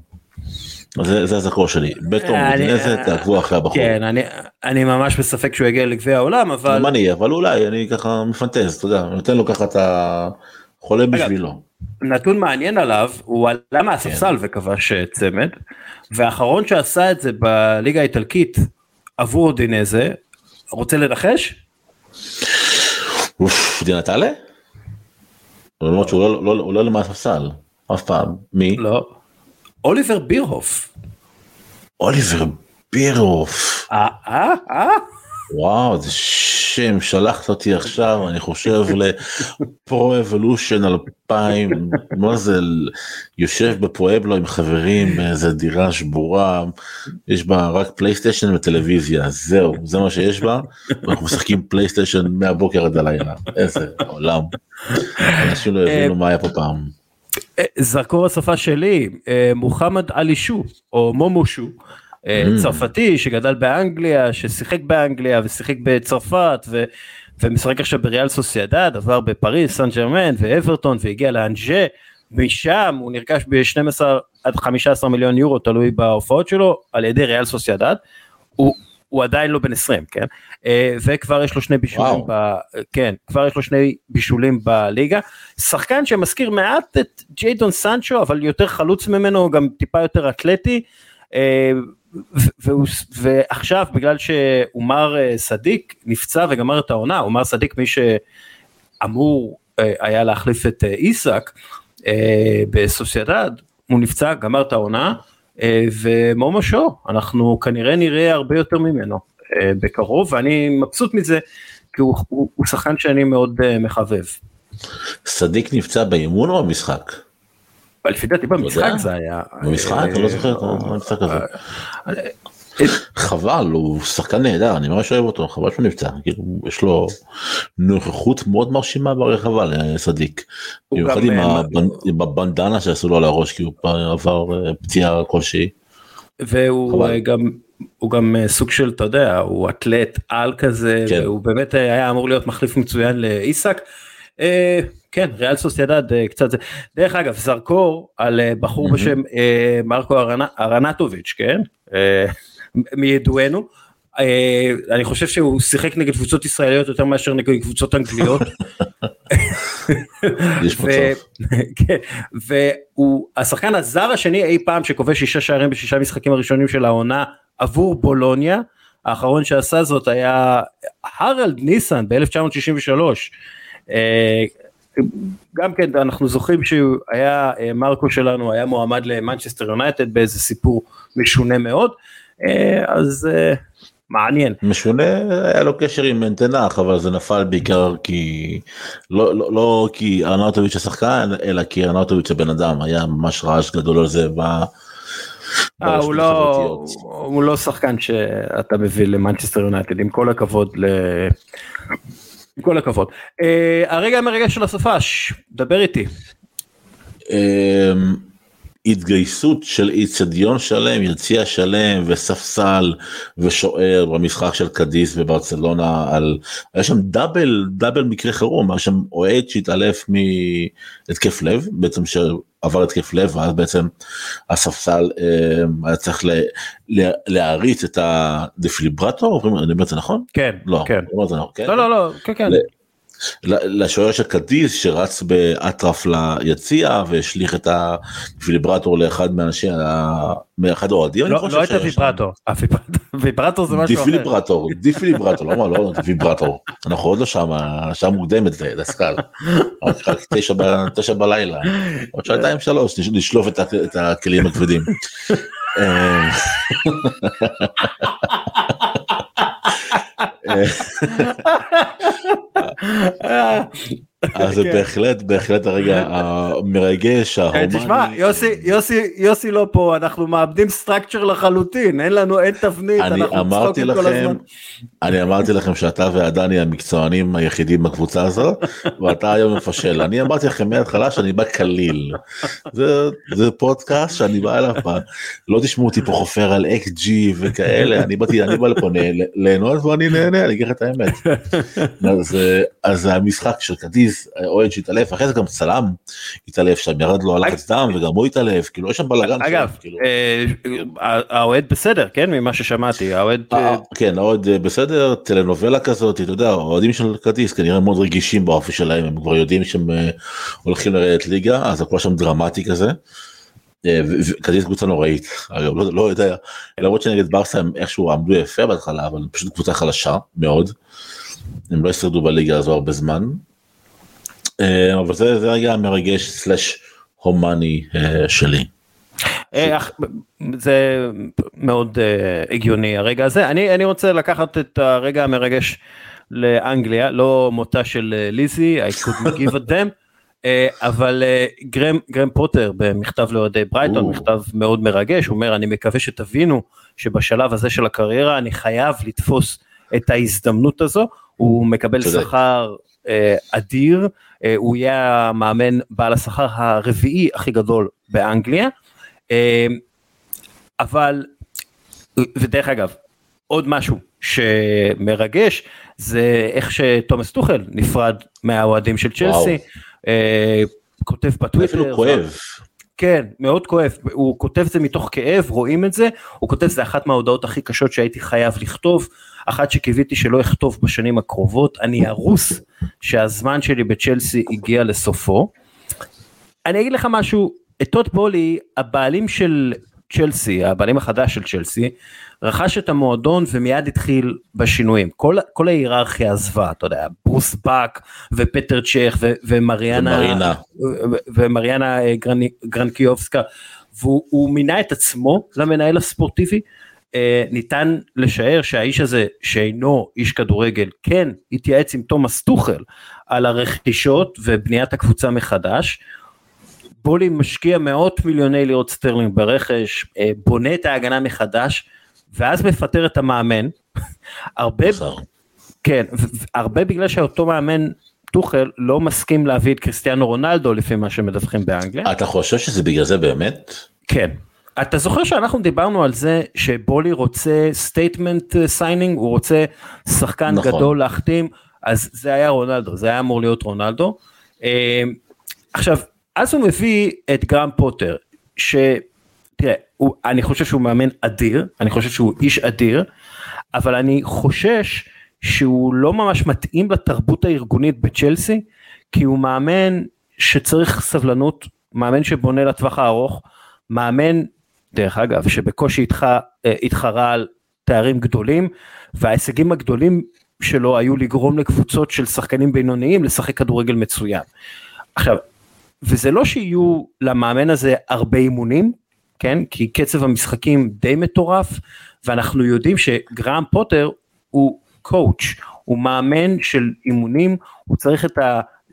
זה, זה הזכור שלי, בתור מודינזת תעקבו אחרי הבחור. כן, אני, אני ממש בספק שהוא יגיע לגביע העולם, אבל... גם אני, אבל אולי, אני ככה מפנטז, אתה יודע, נותן לו ככה את החולה בשבילו. נתון מעניין עליו הוא עלה מהספסל כן. וכבש אה, צמד והאחרון שעשה את זה בליגה האיטלקית עבור אודינזה רוצה לנחש? אוף, דינטלה? למרות שהוא לא, לא, לא למד ספסל אף פעם מי? לא. אוליבר בירהוף. אוליבר בירהוף. אה אה אה? וואו זה שם שלחת אותי עכשיו אני חושב ל Pro Evolution 2000 מה זה יושב בפואבלו עם חברים באיזה דירה שבורה יש בה רק פלייסטיישן וטלוויזיה זהו זה מה שיש בה אנחנו משחקים פלייסטיישן מהבוקר עד הלילה איזה עולם אנשים לא הבינו מה היה פה פעם. זרקור השפה שלי אה, מוחמד עלי שו או מומושו. אה, mm. צרפתי שגדל באנגליה ששיחק באנגליה ושיחק בצרפת ו, ומשחק עכשיו בריאל סוסיידד עבר בפריז סן ג'רמן ואברטון והגיע לאנג'ה משם הוא נרכש ב-12 עד 15 מיליון יורו תלוי בהופעות שלו על ידי ריאל סוסיידד. הוא הוא עדיין לא בן 20 כן אה, וכבר יש לו שני בישולים ב, כן כבר יש לו שני בישולים בליגה שחקן שמזכיר מעט את ג'יידון סנצ'ו אבל יותר חלוץ ממנו גם טיפה יותר אתלטי. אה, ועכשיו בגלל שעומר סדיק נפצע וגמר את העונה עומר סדיק מי שאמור היה להחליף את איסק בסוסיידד הוא נפצע גמר את העונה אה, ומומו שואו, אנחנו כנראה נראה הרבה יותר ממנו אה, בקרוב, ואני מבסוט מזה, כי הוא, הוא, הוא שחקן שאני מאוד אה, מחבב. סדיק נפצע באימון או במשחק? לפי דעתי במשחק זה היה. במשחק? אני לא זוכר את המשחק הזה. חבל הוא שחקן נהדר אני ממש אוהב אותו חבל שהוא נפצע כאילו יש לו נוכחות מאוד מרשימה ברחבה לסדיק. במיוחד עם הבנדנה שעשו לו על הראש כי הוא עבר פציעה כלשהי. והוא גם הוא גם סוג של אתה יודע הוא אתלט על כזה כן. הוא באמת היה אמור להיות מחליף מצוין לאיסק. כן ריאל סוסיידד אה, קצת זה דרך אגב זרקור על אה, בחור בשם אה, מרקו ארנטוביץ' כן. מידוענו. אני חושב שהוא שיחק נגד קבוצות ישראליות יותר מאשר נגד קבוצות אנגליות. (laughs) (laughs) כן, והוא השחקן הזר השני אי פעם שכובש שישה שערים בשישה משחקים הראשונים של העונה עבור בולוניה. האחרון שעשה זאת היה הרלד ניסן ב-1963. גם כן אנחנו זוכרים שהוא היה אה, מרקו שלנו היה מועמד למנצ'סטר יונייטד באיזה סיפור משונה מאוד. אה, אז אה, מעניין. משונה היה לו קשר עם מנטנח אבל זה נפל בעיקר כי לא לא לא כי ארנאוטוביץ' השחקן אלא כי ארנאוטוביץ' הבן אדם היה ממש רעש גדול על זה. ב... 아, הוא לא הוא לא שחקן שאתה מביא למנצ'סטר יונייטד עם כל הכבוד ל... עם כל הכבוד. Uh, הרגע המרגש של הסופש דבר איתי. התגייסות של איצטדיון שלם, יציע שלם וספסל ושוער במשחק של קדיס בברצלונה על, היה שם דאבל, דאבל מקרה חירום, היה שם אוהד שהתעלף מהתקף לב, בעצם שעבר התקף לב, ואז בעצם הספסל אה, היה צריך להעריץ את הדפיליברטור, אני אומר את זה נכון? כן, לא, כן. נכון, כן? לא, לא, לא, כן, כן. לשוער של קדיס שרץ באטרף ליציע והשליך את הוויברטור לאחד מהאנשים מאחד האוהדים. לא, לא את הוויברטור, הוויברטור זה משהו אחר. דיפיליברטור, דיפיליברטור, לא, לא ויברטור, אנחנו עוד לא שם, שעה מוקדמת רק תשע בלילה, עוד שעתיים שלוש נשלוף את הכלים הכבדים. אה, (laughs) (laughs) אז זה כן. בהחלט בהחלט הרגע (laughs) המרגש ההומני. תשמע יוסי יוסי יוסי לא פה אנחנו מאבדים structure לחלוטין אין לנו אין תבנית אני אמרתי לכם אני אמרתי לכם שאתה ועדני המקצוענים היחידים בקבוצה הזו (laughs) ואתה היום מפשל אני אמרתי לכם מההתחלה שאני בא קליל זה, זה פודקאסט שאני בא אליו לא תשמעו אותי פה חופר על xG וכאלה אני באתי אני בא לפה ליהנות ואני נהנה אני אגיד לך את האמת. (laughs) אז, אז המשחק של קדיס אוהד שהתעלף אחרי זה גם צלם התעלף שם ירד לו הלחץ דם וגם הוא התעלף כאילו יש שם בלאגן אגב כאילו. אה, האוהד בסדר כן ממה ששמעתי האוהד אה, כן האוהד אה, בסדר טלנובלה כזאת אתה יודע האוהדים של קדיס כנראה מאוד רגישים באופי שלהם הם כבר יודעים שהם הולכים לרדת ליגה אז הכל שם דרמטי כזה. קדיס קבוצה נוראית אגב לא, לא יודע למרות שנגד ברסה הם איכשהו עמדו יפה בהתחלה אבל פשוט קבוצה חלשה מאוד. הם לא ישרדו בליגה הזו הרבה זמן אה, אבל זה, זה רגע המרגש סלאש הומני אה, שלי. אה, זה מאוד הגיוני הרגע הזה. אני אני רוצה לקחת את הרגע המרגש לאנגליה לא מותה של ליזי I could (laughs) give a damn. אבל גרם גרם פוטר במכתב לאוהדי ברייטון מכתב מאוד מרגש. אומר אני מקווה שתבינו שבשלב הזה של הקריירה אני חייב לתפוס את ההזדמנות הזו. הוא מקבל שכר אדיר. אה, הוא יהיה המאמן בעל השכר הרביעי הכי גדול באנגליה. אה, אבל, ודרך אגב, עוד משהו שמרגש זה איך שתומאס טוחל נפרד מהאוהדים של צ'לסי, אה, כותב בטוויטר. אפילו כואב. כן, מאוד כואב, הוא כותב את זה מתוך כאב, רואים את זה, הוא כותב זה אחת מההודעות הכי קשות שהייתי חייב לכתוב, אחת שקיוויתי שלא אכתוב בשנים הקרובות, אני ארוס שהזמן שלי בצ'לסי הגיע לסופו. אני אגיד לך משהו, את טוט בולי, הבעלים של צ'לסי, הבעלים החדש של צ'לסי, רכש את המועדון ומיד התחיל בשינויים. כל, כל ההיררכיה עזבה, אתה יודע, ברוס באק ופטר צ'ך ו, ומרינה. ומרינה אה, גרנו, גרנובסקאיה, והוא מינה את עצמו למנהל הספורטיבי. אה, ניתן לשער שהאיש הזה שאינו איש כדורגל כן התייעץ עם תומאס טוכל על הרכישות ובניית הקבוצה מחדש. בולי משקיע מאות מיליוני לירות סטרלינג ברכש, אה, בונה את ההגנה מחדש, ואז מפטר את המאמן. (laughs) הרבה, כן, הרבה בגלל שאותו מאמן טוכל לא מסכים להביא את קריסטיאנו רונלדו לפי מה שמדווחים באנגליה. אתה חושב שזה בגלל זה באמת? כן. אתה זוכר שאנחנו דיברנו על זה שבולי רוצה statement signing, הוא רוצה שחקן נכון. גדול להחתים, אז זה היה רונלדו, זה היה אמור להיות רונלדו. אה, עכשיו, אז הוא מביא את גרהאם פוטר, שתראה, הוא, אני חושב שהוא מאמן אדיר, אני חושב שהוא איש אדיר, אבל אני חושש שהוא לא ממש מתאים לתרבות הארגונית בצ'לסי, כי הוא מאמן שצריך סבלנות, מאמן שבונה לטווח הארוך, מאמן, דרך אגב, שבקושי איתך, אה, התחרה על תארים גדולים, וההישגים הגדולים שלו היו לגרום לקבוצות של שחקנים בינוניים לשחק כדורגל מצוין. עכשיו, וזה לא שיהיו למאמן הזה הרבה אימונים, כן? כי קצב המשחקים די מטורף, ואנחנו יודעים שגראם פוטר הוא קואוץ', הוא מאמן של אימונים, הוא צריך את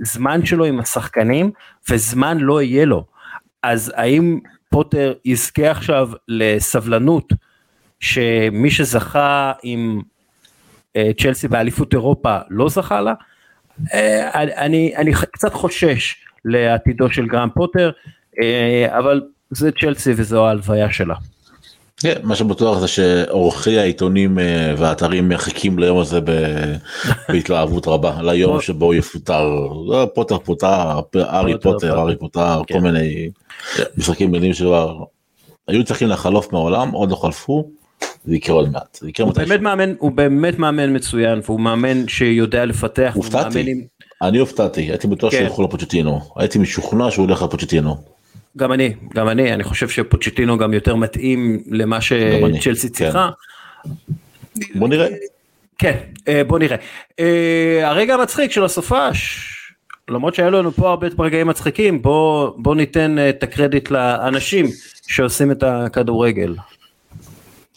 הזמן שלו עם השחקנים, וזמן לא יהיה לו. אז האם פוטר יזכה עכשיו לסבלנות, שמי שזכה עם אה, צ'לסי באליפות אירופה לא זכה לה? אה, אני, אני קצת חושש לעתידו של גרם פוטר, אה, אבל זה צ'לסי וזו ההלוויה שלה. כן, מה שבטוח זה שעורכי העיתונים אה, והאתרים מחכים ליום הזה (laughs) בהתלהבות רבה, ליום שבו יפוטר, לא, פוטר פוטר, ארי פוטר, ארי פוטר, כל כן. מיני משחקים מילים שכבר היו צריכים לחלוף מהעולם, עוד לא חלפו. זה יקרה עוד מעט. הוא באמת מאמן, הוא באמת מאמן מצוין, והוא מאמן שיודע לפתח. הופתעתי. אני הופתעתי, הייתי בטוח כן. שילכו לפוצ'טינו, הייתי משוכנע שהוא הולך לפוצ'טינו. גם אני, גם אני, אני חושב שפוצ'טינו גם יותר מתאים למה שצ'לסי כן. צריכה. בוא נראה. כן, אה, בוא נראה. אה, הרגע המצחיק של הסופש, למרות שהיו לנו פה הרבה רגעים מצחיקים, בוא, בוא ניתן אה, את הקרדיט לאנשים שעושים את הכדורגל.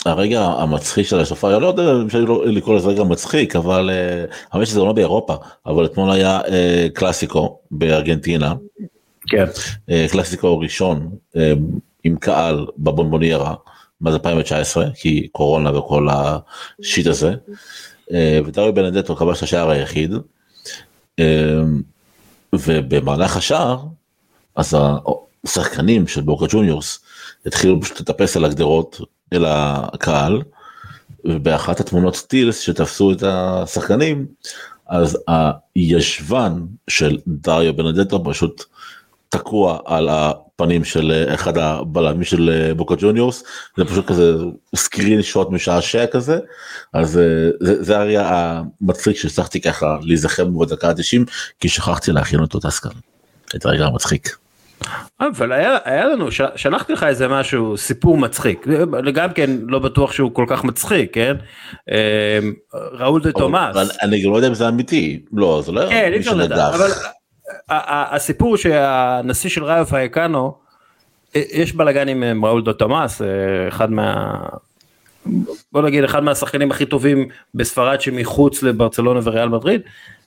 הרגע המצחיק של הסופה, אני לא יודע אם אפשר לקרוא לזה רגע מצחיק, אבל האמת שזה לא באירופה, אבל אתמול היה קלאסיקו בארגנטינה. כן. אה, קלאסיקו ראשון עם קהל בבונבוניירה, מאז 2019, כי קורונה וכל השיט הזה. ודריו בנדטו כבש את השער היחיד. ובמהלך השער, אז השחקנים של בוקה ג'וניורס התחילו פשוט לטפס על הגדרות אל הקהל, ובאחת התמונות סטילס שתפסו את השחקנים, אז הישבן של דריו בנדטו פשוט תקוע על הפנים של אחד הבלמים של בוקה ג'וניורס, זה פשוט כזה screenshot משעשע כזה, אז זה, זה היה המצחיק שהצלחתי ככה להיזכר בדקה ה-90, כי שכחתי להכין אותו טסקל, את הרגע המצחיק. אבל היה, היה לנו, ש, שלחתי לך איזה משהו, סיפור מצחיק, גם כן לא בטוח שהוא כל כך מצחיק, כן? ראול דה תומאס. אני גם לא יודע אם זה אמיתי, לא, זה לא כן, מי שנדח. אבל הסיפור שהנשיא של ראיו פייקנו, יש בלאגן עם ראול דה תומאס, אה, אחד מה... בוא נגיד אחד מהשחקנים הכי טובים בספרד שמחוץ לברצלונה וריאל מדריד,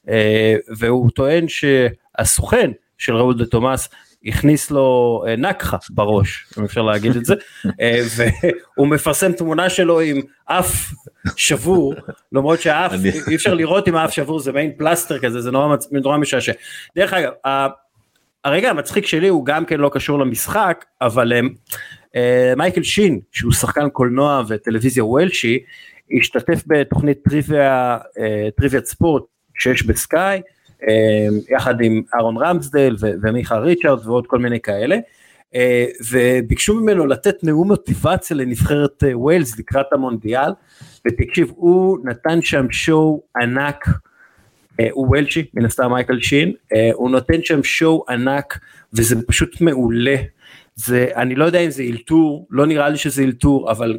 אה, והוא טוען שהסוכן של ראול דה תומאס הכניס לו אה, נקחה בראש, אם אפשר להגיד את זה, אה, והוא מפרסם תמונה שלו עם אף שבור, למרות שהאף, אי אפשר לראות אם האף שבור, זה מעין פלסטר כזה, זה נורא, נורא משעשע. דרך אגב, הרגע המצחיק שלי הוא גם כן לא קשור למשחק, אבל אה, מייקל שין, שהוא שחקן קולנוע וטלוויזיה וולשי, השתתף בתוכנית טריוויית ספורט שיש בסקאי, יחד עם אהרון רמסדל ומיכה ריצ'רד ועוד כל מיני כאלה. אה, וביקשו ממנו לתת נאום מוטיבציה לנבחרת אה, ווילס לקראת המונדיאל, ותקשיב, הוא נתן שם שואו ענק, אה, הוא ווילשי, מן הסתם מייקל שין, הוא נותן שם שואו ענק, וזה פשוט מעולה. זה, אני לא יודע אם זה אלתור, לא נראה לי שזה אלתור, אבל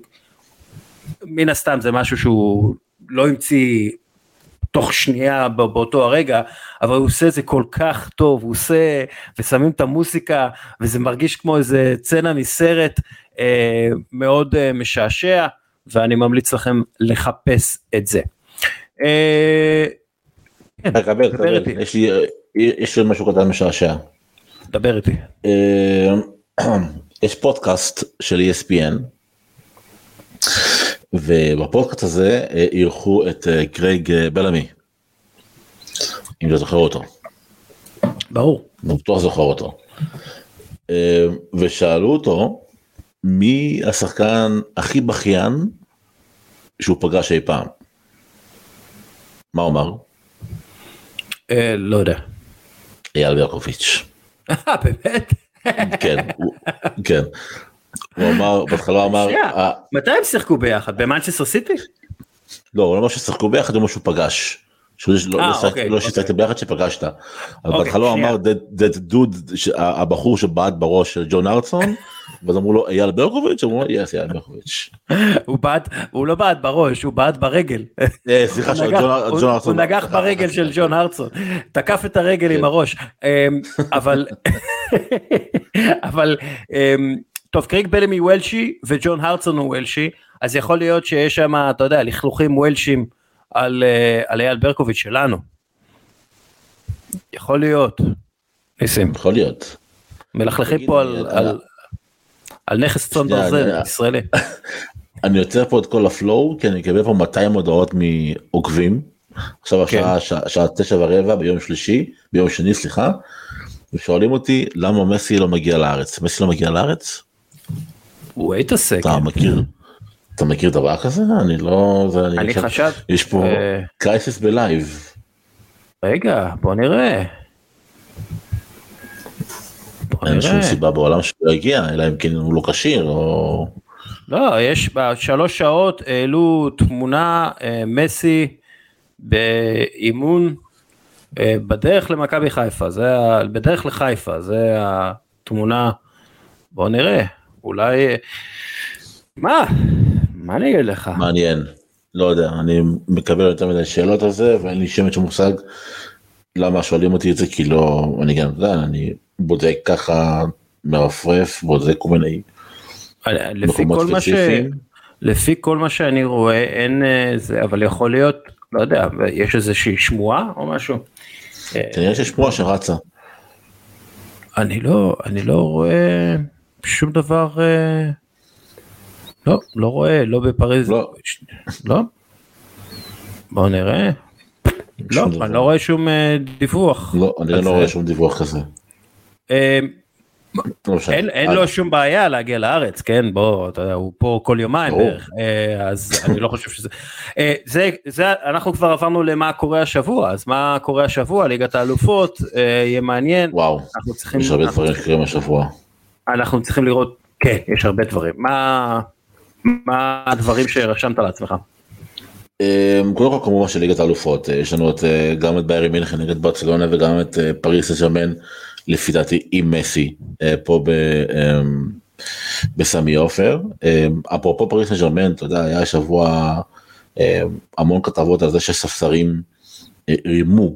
מן הסתם זה משהו שהוא לא המציא תוך שנייה באותו הרגע, אבל הוא עושה את זה כל כך טוב, הוא עושה, ושמים את המוסיקה, וזה מרגיש כמו איזה צנע מסרט אה, מאוד אה, משעשע, ואני ממליץ לכם לחפש את זה. אה, כן, דבר איתי. יש לי, יש לי משהו קטן משעשע. דבר איתי. אה, (clears throat) יש פודקאסט של ESPN. ובפודקאסט הזה אה, אירחו את אה, קרייג אה, בלמי. אם אתה זוכר אותו. ברור. אני בטוח זוכר אותו. ושאלו אותו מי השחקן הכי בכיין שהוא פגש אי פעם. מה אמר? לא יודע. אייל ברקוביץ'. באמת? כן, כן. הוא אמר, בהתחלה אמר... אה, מתי הם שיחקו ביחד? במנצ'סטר סיטי? לא, הוא לא אמר ששיחקו ביחד, הוא אמר שהוא פגש. לא, לא, אה, אוקיי, לא שיחקת אוקיי. ביחד שפגשת. אבל אוקיי, בהתחלה הוא אמר that dude, הבחור שבעט בראש של ג'ון ארצון, (laughs) ואז אמרו לו אייל ברקוביץ', אמרו לו יס אייל ברקוביץ'. הוא בעט, הוא לא בעט בראש, הוא בעט ברגל. אה, סליחה, ג'ון ארצון. הוא נגח ברגל של (laughs) ג'ון ארצון, תקף את הרגל עם כן. הראש. אמ, אבל, (laughs) אבל אמ, טוב קריג בלמי וולשי וג'ון הרצון הוא וולשי אז יכול להיות שיש שם אתה יודע לכלוכים וולשים על, אה, על אייל ברקוביץ' שלנו. יכול להיות. ניסים. יכול להיות. מלכלכים פה על, על, על נכס צאן ברזל ישראלי. (laughs) אני יוצר פה את כל ה flow כי אני אקבל פה 200 הודעות מעוקבים. עכשיו כן. השעה שעה תשע ורבע ביום שלישי ביום שני סליחה. ושואלים אותי למה מסי לא מגיע לארץ מסי לא מגיע לארץ wait a second. אתה מכיר? אתה מכיר דבר כזה? אני לא... אני, אני חשב... יש פה crisis ב live. רגע, בוא נראה. אין שום סיבה בעולם שהוא לא יגיע, אלא אם כן הוא לא כשיר או... לא, יש בשלוש שעות העלו תמונה אה, מסי באימון אה, בדרך למכבי חיפה, זה בדרך לחיפה, זה התמונה, בוא נראה. אולי, מה? מה אני אגיד לך? מעניין, לא יודע, אני מקבל יותר מדי שאלות על זה ואין לי שמץ של מושג למה שואלים אותי את זה כי לא, אני גם יודע, אני בודק ככה מרפרף, בודק כל מיני מקומות ספציפיים. לפי כל מה שאני רואה אין אה, זה, אבל יכול להיות, לא יודע, יש איזושהי שמועה או משהו? כנראה שיש שמועה שרצה. אני לא, אני לא רואה... שום דבר, אה, לא, לא רואה, לא בפריז, לא, לא. בוא נראה. לא, אני לא רואה שום אה, דיווח. לא, אני לא רואה שום דיווח כזה. אה, לא אין, אין לו שום בעיה להגיע לארץ כן? בוא אתה יודע הוא פה כל יומיים בערך. אז אני לא חושב שזה זה זה אנחנו כבר עברנו למה קורה השבוע. אז מה קורה השבוע? ליגת האלופות יהיה מעניין. וואו אנחנו צריכים יש הרבה דברים שקורים השבוע אנחנו צריכים לראות, כן, יש הרבה דברים. מה, מה הדברים שרשמת לעצמך? אמ, קודם כל כמובן של ליגת האלופות, אה, יש לנו את, אה, גם את ביירי מינכן נגד ברצלונה וגם את אה, פריז סן ז'רמן, לפי דעתי עם מסי, פה ב... אמ, בסמי עופר. אמ, אפרופו פריז סן ז'רמן, אתה יודע, היה שבוע המון כתבות על זה שספסרים רימו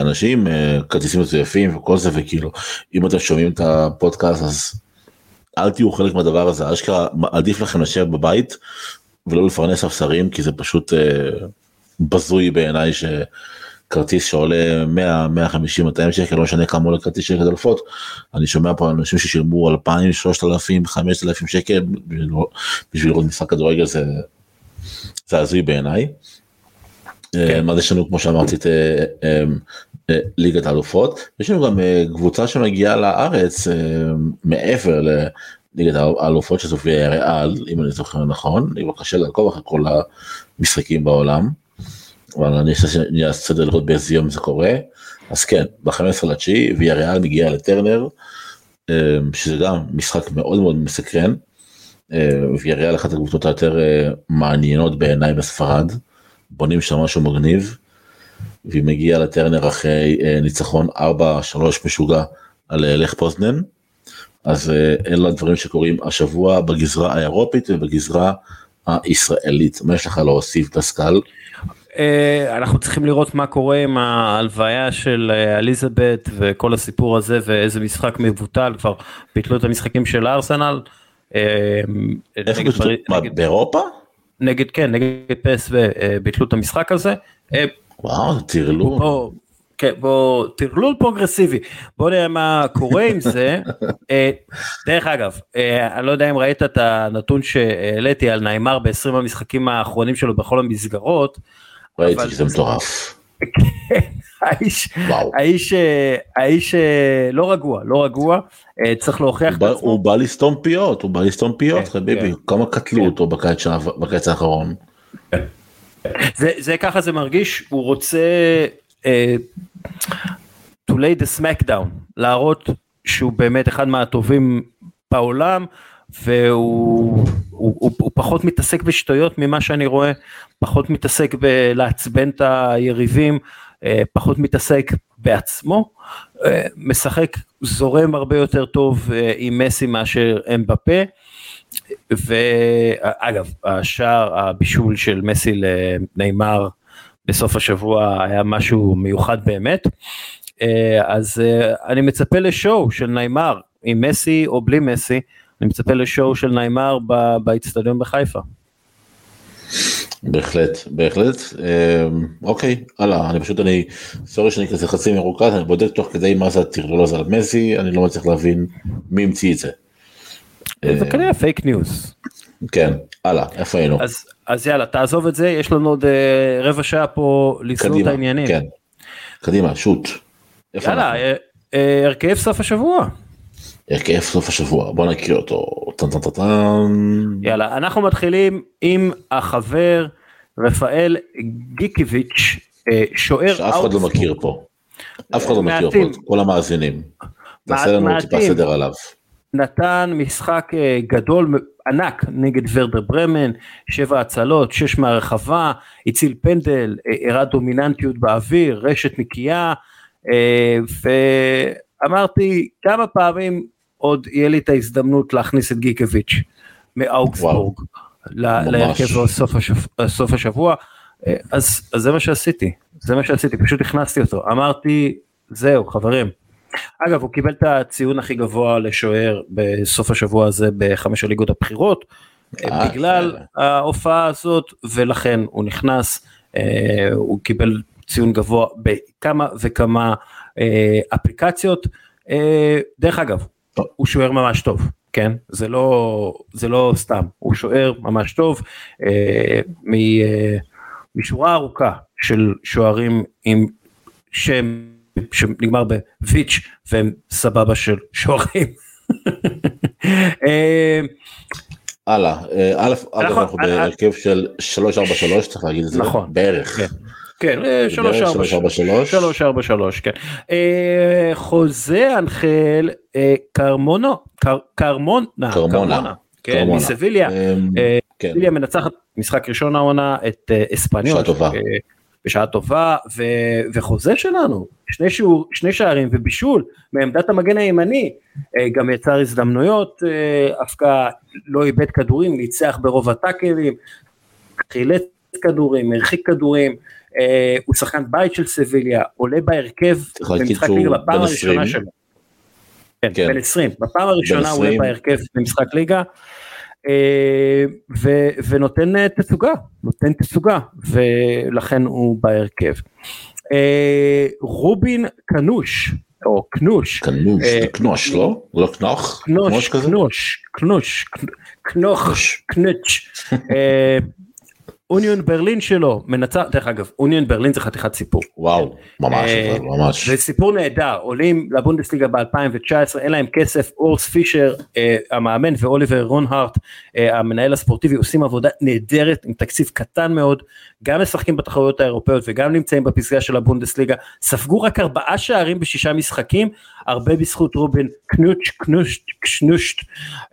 אנשים אה, כרטיסים מזויפים וכל זה וכאילו אם אתם שומעים את הפודקאסט אז אל תהיו חלק מהדבר הזה אשכרה עדיף לכם לשבת בבית ולא לפרנס ספסרים כי זה פשוט אה, בזוי בעיניי שכרטיס שעולה 100 150 200 שקל לא משנה כמה עולה כרטיס של אלפות אני שומע פה אנשים ששילמו 2,000 3,000 5,000 שקל בשביל לראות משחק כדורגל זה זה הזוי בעיניי. כן. אז יש לנו כמו שאמרתי את אה, אה, אה, ליגת האלופות יש לנו גם קבוצה שמגיעה לארץ מעבר לליגת האלופות שזו ריאל אם אני זוכר נכון לא קשה לעקוב אחרי כל המשחקים בעולם. אבל אני אעשה סדר לראות באיזה יום זה קורה אז כן ב-15 לתשיעי ויה ריאל מגיעה לטרנר שזה גם משחק מאוד מאוד מסקרן, על אחת הקבוצות היותר מעניינות בעיניי בספרד, בונים שם משהו מגניב, והיא מגיעה לטרנר אחרי ניצחון 4-3 משוגע על לך פוזנן, אז אלה הדברים שקורים השבוע בגזרה האירופית ובגזרה הישראלית. מה יש לך להוסיף דסקל? אה, אנחנו צריכים לראות מה קורה עם ההלוויה של אה, אליזבת וכל הסיפור הזה ואיזה משחק מבוטל כבר ביטלו את המשחקים של ארסנל. אה, איך באירופה? נגד כן נגד פס וביטלו את המשחק הזה. וואו טרלול. כן, בוא, טרלול פרוגרסיבי, בוא נראה מה קורה עם זה. (laughs) דרך אגב, אני לא יודע אם ראית את הנתון שהעליתי על ניימאר ב-20 המשחקים האחרונים שלו בכל המסגרות, ראיתי שזה מטורף. האיש, האיש, האיש לא רגוע, לא רגוע, אה, צריך להוכיח את עצמו. הוא בא לסתום פיות, הוא בא לסתום פיות, כן, חביבי, כן. כמה קטלו כן. אותו בקיץ האחרון. זה ככה זה מרגיש, הוא רוצה אה, to lay the smackdown, להראות שהוא באמת אחד מהטובים בעולם, והוא הוא, הוא, הוא פחות מתעסק בשטויות ממה שאני רואה, פחות מתעסק בלעצבן את היריבים, אה, פחות מתעסק בעצמו, אה, משחק זורם הרבה יותר טוב אה, עם מסי מאשר הם בפה. ואגב, השער הבישול של מסי לנאמר בסוף השבוע היה משהו מיוחד באמת. אז אני מצפה לשואו של נאמר עם מסי או בלי מסי. אני מצפה לשואו של ניימר באיצטדיון בחיפה. בהחלט בהחלט אמ, אוקיי הלאה אני פשוט אני סורי שאני כזה חצי מרוכז אני בודק תוך כדי מה זה הטרלול הזה על מסי אני לא מצליח להבין מי המציא את זה. זה כנראה fake news. כן הלאה איפה היינו אז אז יאללה תעזוב את זה יש לנו עוד אה, רבע שעה פה לסגור את העניינים. כן. קדימה shoot. יאללה אה, אה, הרכב סוף השבוע. הרכב סוף השבוע. בוא נקריא אותו. טן טן טן יאללה אנחנו מתחילים עם החבר רפאל גיקיביץ' אה, שוער שאף אחד לא מכיר פה. אף אחד לא מכיר פה. כל המאזינים. תעשה לנו טיפה סדר עליו. נתן משחק אה, גדול ענק נגד ורדר ברמן, שבע הצלות, שש מהרחבה, הציל פנדל, אה, הראה דומיננטיות באוויר, רשת נקייה, ואמרתי כמה פעמים עוד יהיה לי את ההזדמנות להכניס את גיקביץ' מאוגסבורג להרכב סוף, השבוע, סוף השבוע, אז, אז זה מה שעשיתי, זה מה שעשיתי, פשוט הכנסתי אותו, אמרתי זהו חברים. אגב הוא קיבל את הציון הכי גבוה לשוער בסוף השבוע הזה בחמש הליגות הבכירות, אה, בגלל ההופעה הזאת ולכן הוא נכנס, אה, הוא קיבל ציון גבוה בכמה וכמה אה, אפליקציות. דרך אגב, הוא שוער ממש טוב, כן? זה לא, זה לא סתם, הוא שוער ממש טוב אה, מ, אה, משורה ארוכה של שוערים עם שם שנגמר בוויץ' והם סבבה של שוערים. (laughs) אה, הלאה, אה, א', אגב אנחנו בהרכב של 343 צריך להגיד את זה, נכון, בערך. כן. כן, 343, כן. אה, חוזה אנחל אה, קרמונו, קרמונה, קרמונה, כן, מסביליה, אה, כן. סביליה מנצחת משחק ראשון העונה את אספניול. בשעה טובה. בשעה טובה וחוזה שלנו שני, שיעור, שני שערים ובישול מעמדת המגן הימני גם יצר הזדמנויות הפקעה לא איבד כדורים ניצח ברוב הטאקלים חילץ כדורים הרחיק כדורים אה, הוא שחקן בית של סביליה, עולה בהרכב במשחק ליגה בפעם הראשונה שלו. כן, כן, בן 20, בפעם הראשונה הוא עולה בהרכב במשחק ליגה. אה, ו, ונותן אה, תצוגה, נותן תצוגה, ולכן הוא בהרכב. רובין קנוש, או קנוש. קנוש, קנוש, לא? לא קנוח? קנוש, קנוש, קנוש, קנוח, קנוש. אוניון ברלין שלו מנצח דרך אגב אוניון ברלין זה חתיכת סיפור. וואו ממש אה, ממש. זה סיפור נהדר עולים לבונדסליגה ב2019 אין להם כסף אורס פישר אה, המאמן ואוליבר רונהארט אה, המנהל הספורטיבי עושים עבודה נהדרת עם תקציב קטן מאוד גם משחקים בתחרויות האירופאיות וגם נמצאים בפסגה של הבונדסליגה ספגו רק ארבעה שערים בשישה משחקים הרבה בזכות רובין קנוץ' קנושט קשנושט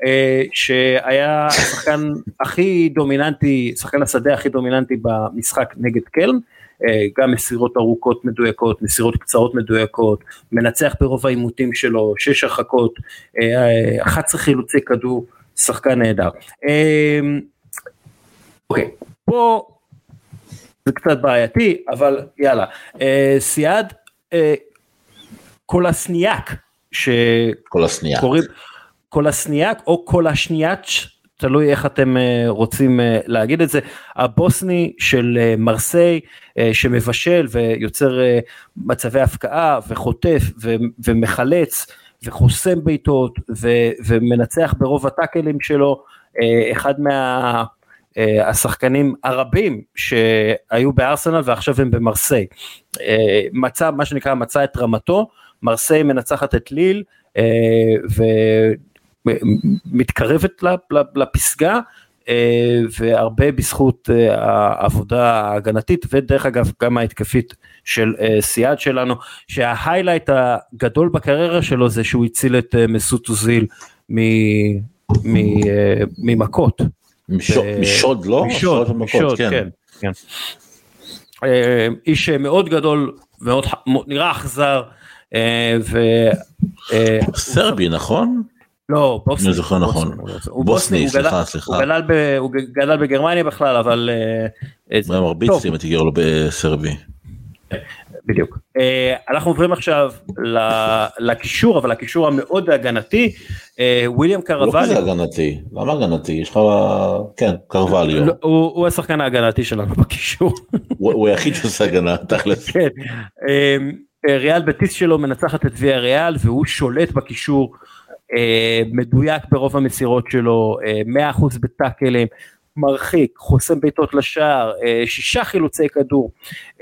אה, שהיה השחקן הכי דומיננטי, שחקן השדה הכי דומיננטי במשחק נגד קלן. אה, גם מסירות ארוכות מדויקות, מסירות קצרות מדויקות, מנצח ברוב העימותים שלו, שש הרחקות, 11 חילוצי כדור, שחקן נהדר. אוקיי, פה זה קצת בעייתי, אבל יאללה. אה, סייד אה, קולסניאק, שקוראים קולסניאק או קולשניאץ', תלוי איך אתם אה, רוצים אה, להגיד את זה, הבוסני של אה, מרסיי שמבשל ויוצר מצבי הבקעה וחוטף ו, ומחלץ וחוסם בעיטות ומנצח ברוב הטאקלים שלו, אחד מה... השחקנים הרבים שהיו בארסנל ועכשיו הם במרסיי. מצא, מה שנקרא, מצא את רמתו, מרסיי מנצחת את ליל אה, ומתקרבת לפסגה. והרבה בזכות העבודה ההגנתית ודרך אגב גם ההתקפית של סייד שלנו שה highlight הגדול בקריירה שלו זה שהוא הציל את מסוט אוזיל ממכות משוד לא? משוד, משוד, כן. כן, כן. אה, איש מאוד גדול, מאוד נראה אכזר. אה. אה, סרבי נכון? לא, בוסני. אני זוכר נכון. בוסני, סליחה, סליחה. הוא גדל בגרמניה בכלל, אבל... מרביץ אם הייתי גר לו בסרבי. בדיוק. אה, אנחנו עוברים עכשיו לקישור, אבל הקישור המאוד הגנתי, אה, וויליאם קרווליו. לא כזה הגנתי, למה הגנתי? יש לך, כן, קרווליו. לא, הוא השחקן ההגנתי שלנו בקישור. הוא היחיד שעושה הגנה, תכלס. אה, ריאל בטיס שלו מנצחת את ויה ריאל והוא שולט בקישור. מדויק ברוב המסירות שלו, 100% בטאקלים, מרחיק, חוסם בעיטות לשער, אה, שישה חילוצי כדור,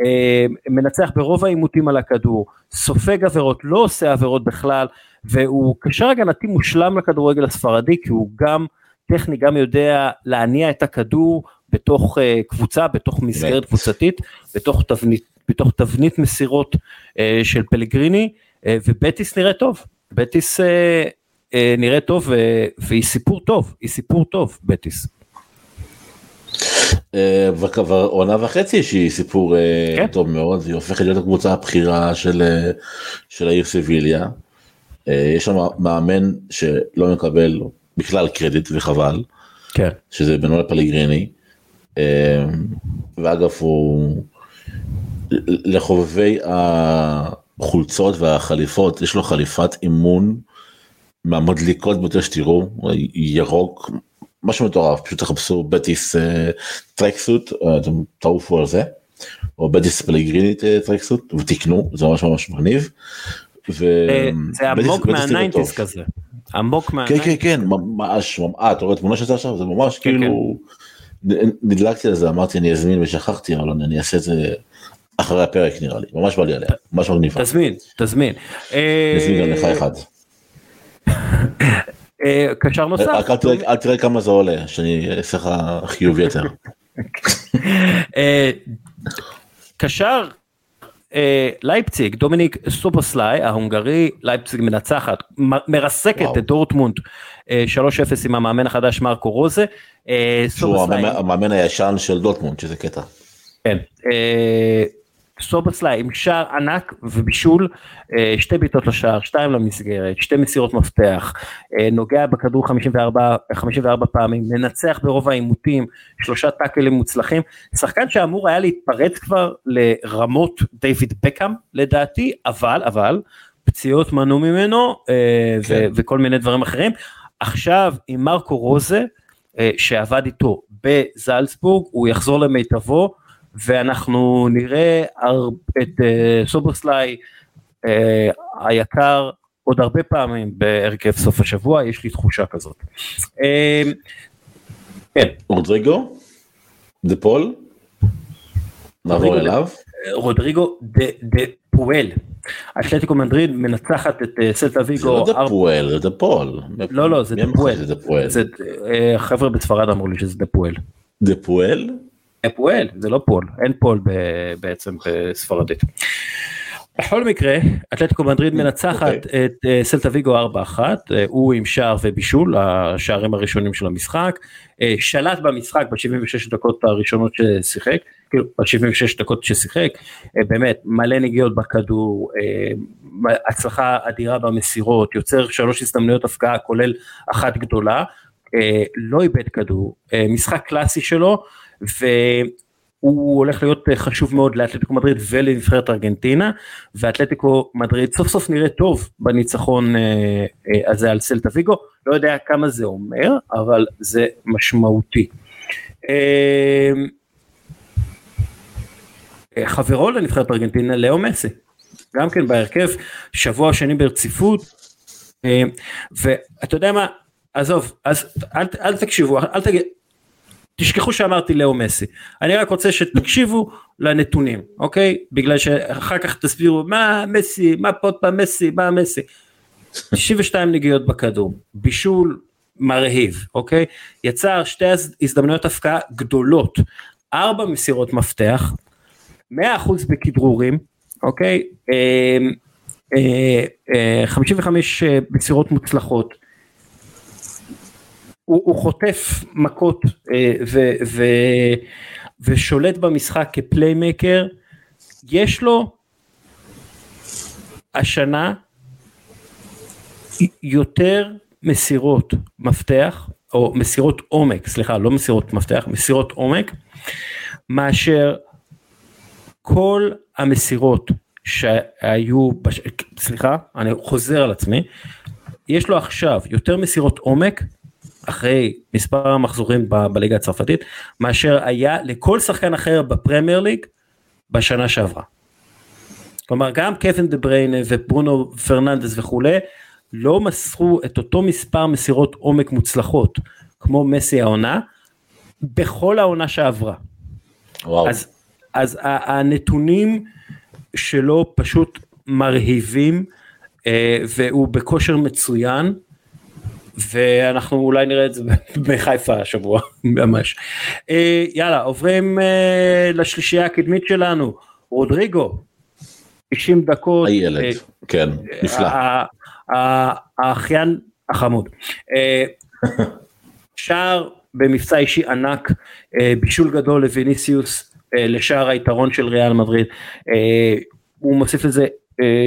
אה, מנצח ברוב העימותים על הכדור, סופג עבירות, לא עושה עבירות בכלל, והוא קשר הגנתי מושלם לכדורגל הספרדי, כי הוא גם טכני, גם יודע להניע את הכדור בתוך אה, קבוצה, בתוך מסגרת קבוצתית, בתוך תבנית, בתוך תבנית מסירות של פלגריני, ובטיס נראה טוב, בטיס נראה טוב והיא סיפור טוב, היא סיפור טוב, בטיס. אה, וכבר עונה וחצי שהיא סיפור אה, כן. טוב מאוד היא הופכת להיות הקבוצה הבכירה של אה, של העיר סביליה. יש שם מאמן שלא מקבל בכלל קרדיט וחבל. כן. שזה בנואל פליגריני. ואגב הוא לחובבי החולצות והחליפות יש לו חליפת אימון מהמדליקות ביותר שתראו ירוק משהו מטורף פשוט תחפשו בטיס tracksuit אתם תעופו על זה או בטיס פלגריני tracksuit ותקנו זה ממש ממש מגניב. אה, זה עמוק מה nineties כזה. עמוק מה nineties. כן כן כן ממש אה אתה רואה תמונה שזה עכשיו זה ממש כן, כאילו כן. נדלקתי על זה אמרתי אני אזמין ושכחתי אבל אני אעשה את זה אחרי הפרק נראה לי ממש בא לי עליה ממש מגניבה. תזמין תזמין. נזמין גם לך אחד. אה, קשר נוסף. רק אל תראה כמה זה עולה, שאני אעשה לך חיוב יתר. אה, קשר אה, לייפציג, דומיניק סובוסלאי ההונגרי, לייפציג מנצחת, מרסקת את דורטמונד 3-0 עם המאמן החדש מרקו רוזה. שהוא המאמן הישן של דורטמונד, שזה קטע. כן. סובסליי עם שער ענק ובישול, אה, שתי בעיטות לשער, שתיים למסגרת, שתי מסירות מפתח, אה, נוגע בכדור 54, 54 פעמים, מנצח ברוב העימותים, שלושה טאקלים מוצלחים, שחקן שאמור היה להתפרץ כבר לרמות דיוויד בקאם לדעתי, אבל, אבל, פציעות מנעו ממנו אה, כן. וכל מיני דברים אחרים. עכשיו עם מרקו רוזה, שעבד איתו בזלצבורג, הוא יחזור למיטבו, ואנחנו נראה את אה, סובוסליי אה, היקר עוד הרבה פעמים בהרכב סוף השבוע, יש לי תחושה כזאת. אה, כן. רודריגו? דה פול? נעבור אליו? רודריגו דה פואל. אתלטיקו מדריד מנצחת את סלטה ויגו. זה לא דה פואל, זה דה פול. לא, לא, זה דה פואל. חבר'ה בספרד אמרו לי שזה דה פואל. דה פואל? פואל זה לא פול אין פול בעצם בספרדית. בכל מקרה אתלטיקו מדריד מנצחת אוקיי. את אה, סלטה ויגו 4-1 אה, הוא עם שער ובישול השערים הראשונים של המשחק אה, שלט במשחק ב-76 דקות הראשונות ששיחק כאילו ב-76 דקות ששיחק אה, באמת מלא נגיעות בכדור מ- הצלחה אדירה במסירות יוצר שלוש הזדמנויות הפקעה כולל אחת גדולה אה, לא איבד כדור אה, משחק קלאסי שלו. ו... הוא הולך להיות אה, חשוב מאוד לאתלטיקו מדריד ולנבחרת ארגנטינה ואתלטיקו מדריד סוף סוף נראה טוב בניצחון אה, אה, הזה על סלטה ויגו. לא יודע כמה זה אומר אבל זה משמעותי. חברו לנבחרת ארגנטינה לאו מסי גם כן בהרכב שבוע שני ברציפות. ואתה יודע מה? עזוב אז אל, אל תקשיבו אל תגיד תשכחו שאמרתי לאו מסי. אני רק רוצה שתקשיבו לנתונים אוקיי? בגלל שאחר כך תסבירו מה מסי? מה פה? עוד פעם מסי? מה מסי? 92 נגיעות בכדור בישול מרהיב אוקיי? יצר שתי הז- הזדמנויות הפקעה גדולות. ארבע מסירות מפתח 100% בכדרורים אוקיי? אה, אה, אה, 55 אה, מסירות מוצלחות הוא, הוא חוטף מכות אה, ו, ו, ושולט במשחק כפליימקר, יש לו השנה יותר מסירות מפתח, או מסירות עומק, סליחה, לא מסירות מפתח, מסירות עומק, מאשר כל המסירות שהיו, בש... סליחה, אני חוזר על עצמי, יש לו עכשיו יותר מסירות עומק אחרי מספר המחזורים ב- בליגה הצרפתית מאשר היה לכל שחקן אחר בפרמייר ליג בשנה שעברה. כלומר גם קווין דה בריינה וברונו פרננדס וכולי לא מסרו את אותו מספר מסירות עומק מוצלחות כמו מסי העונה בכל העונה שעברה. וואו. אז, אז הנתונים שלו פשוט מרהיבים אה, והוא בכושר מצוין ואנחנו אולי נראה את זה (laughs) בחיפה השבוע ממש. אה, יאללה עוברים אה, לשלישייה הקדמית שלנו רודריגו 90 דקות. הילד, אה, כן, נפלא. האחיין החמוד. (laughs) שער במבצע אישי ענק, בישול גדול לוויניסיוס, לשער היתרון של ריאל מדריד. הוא מוסיף לזה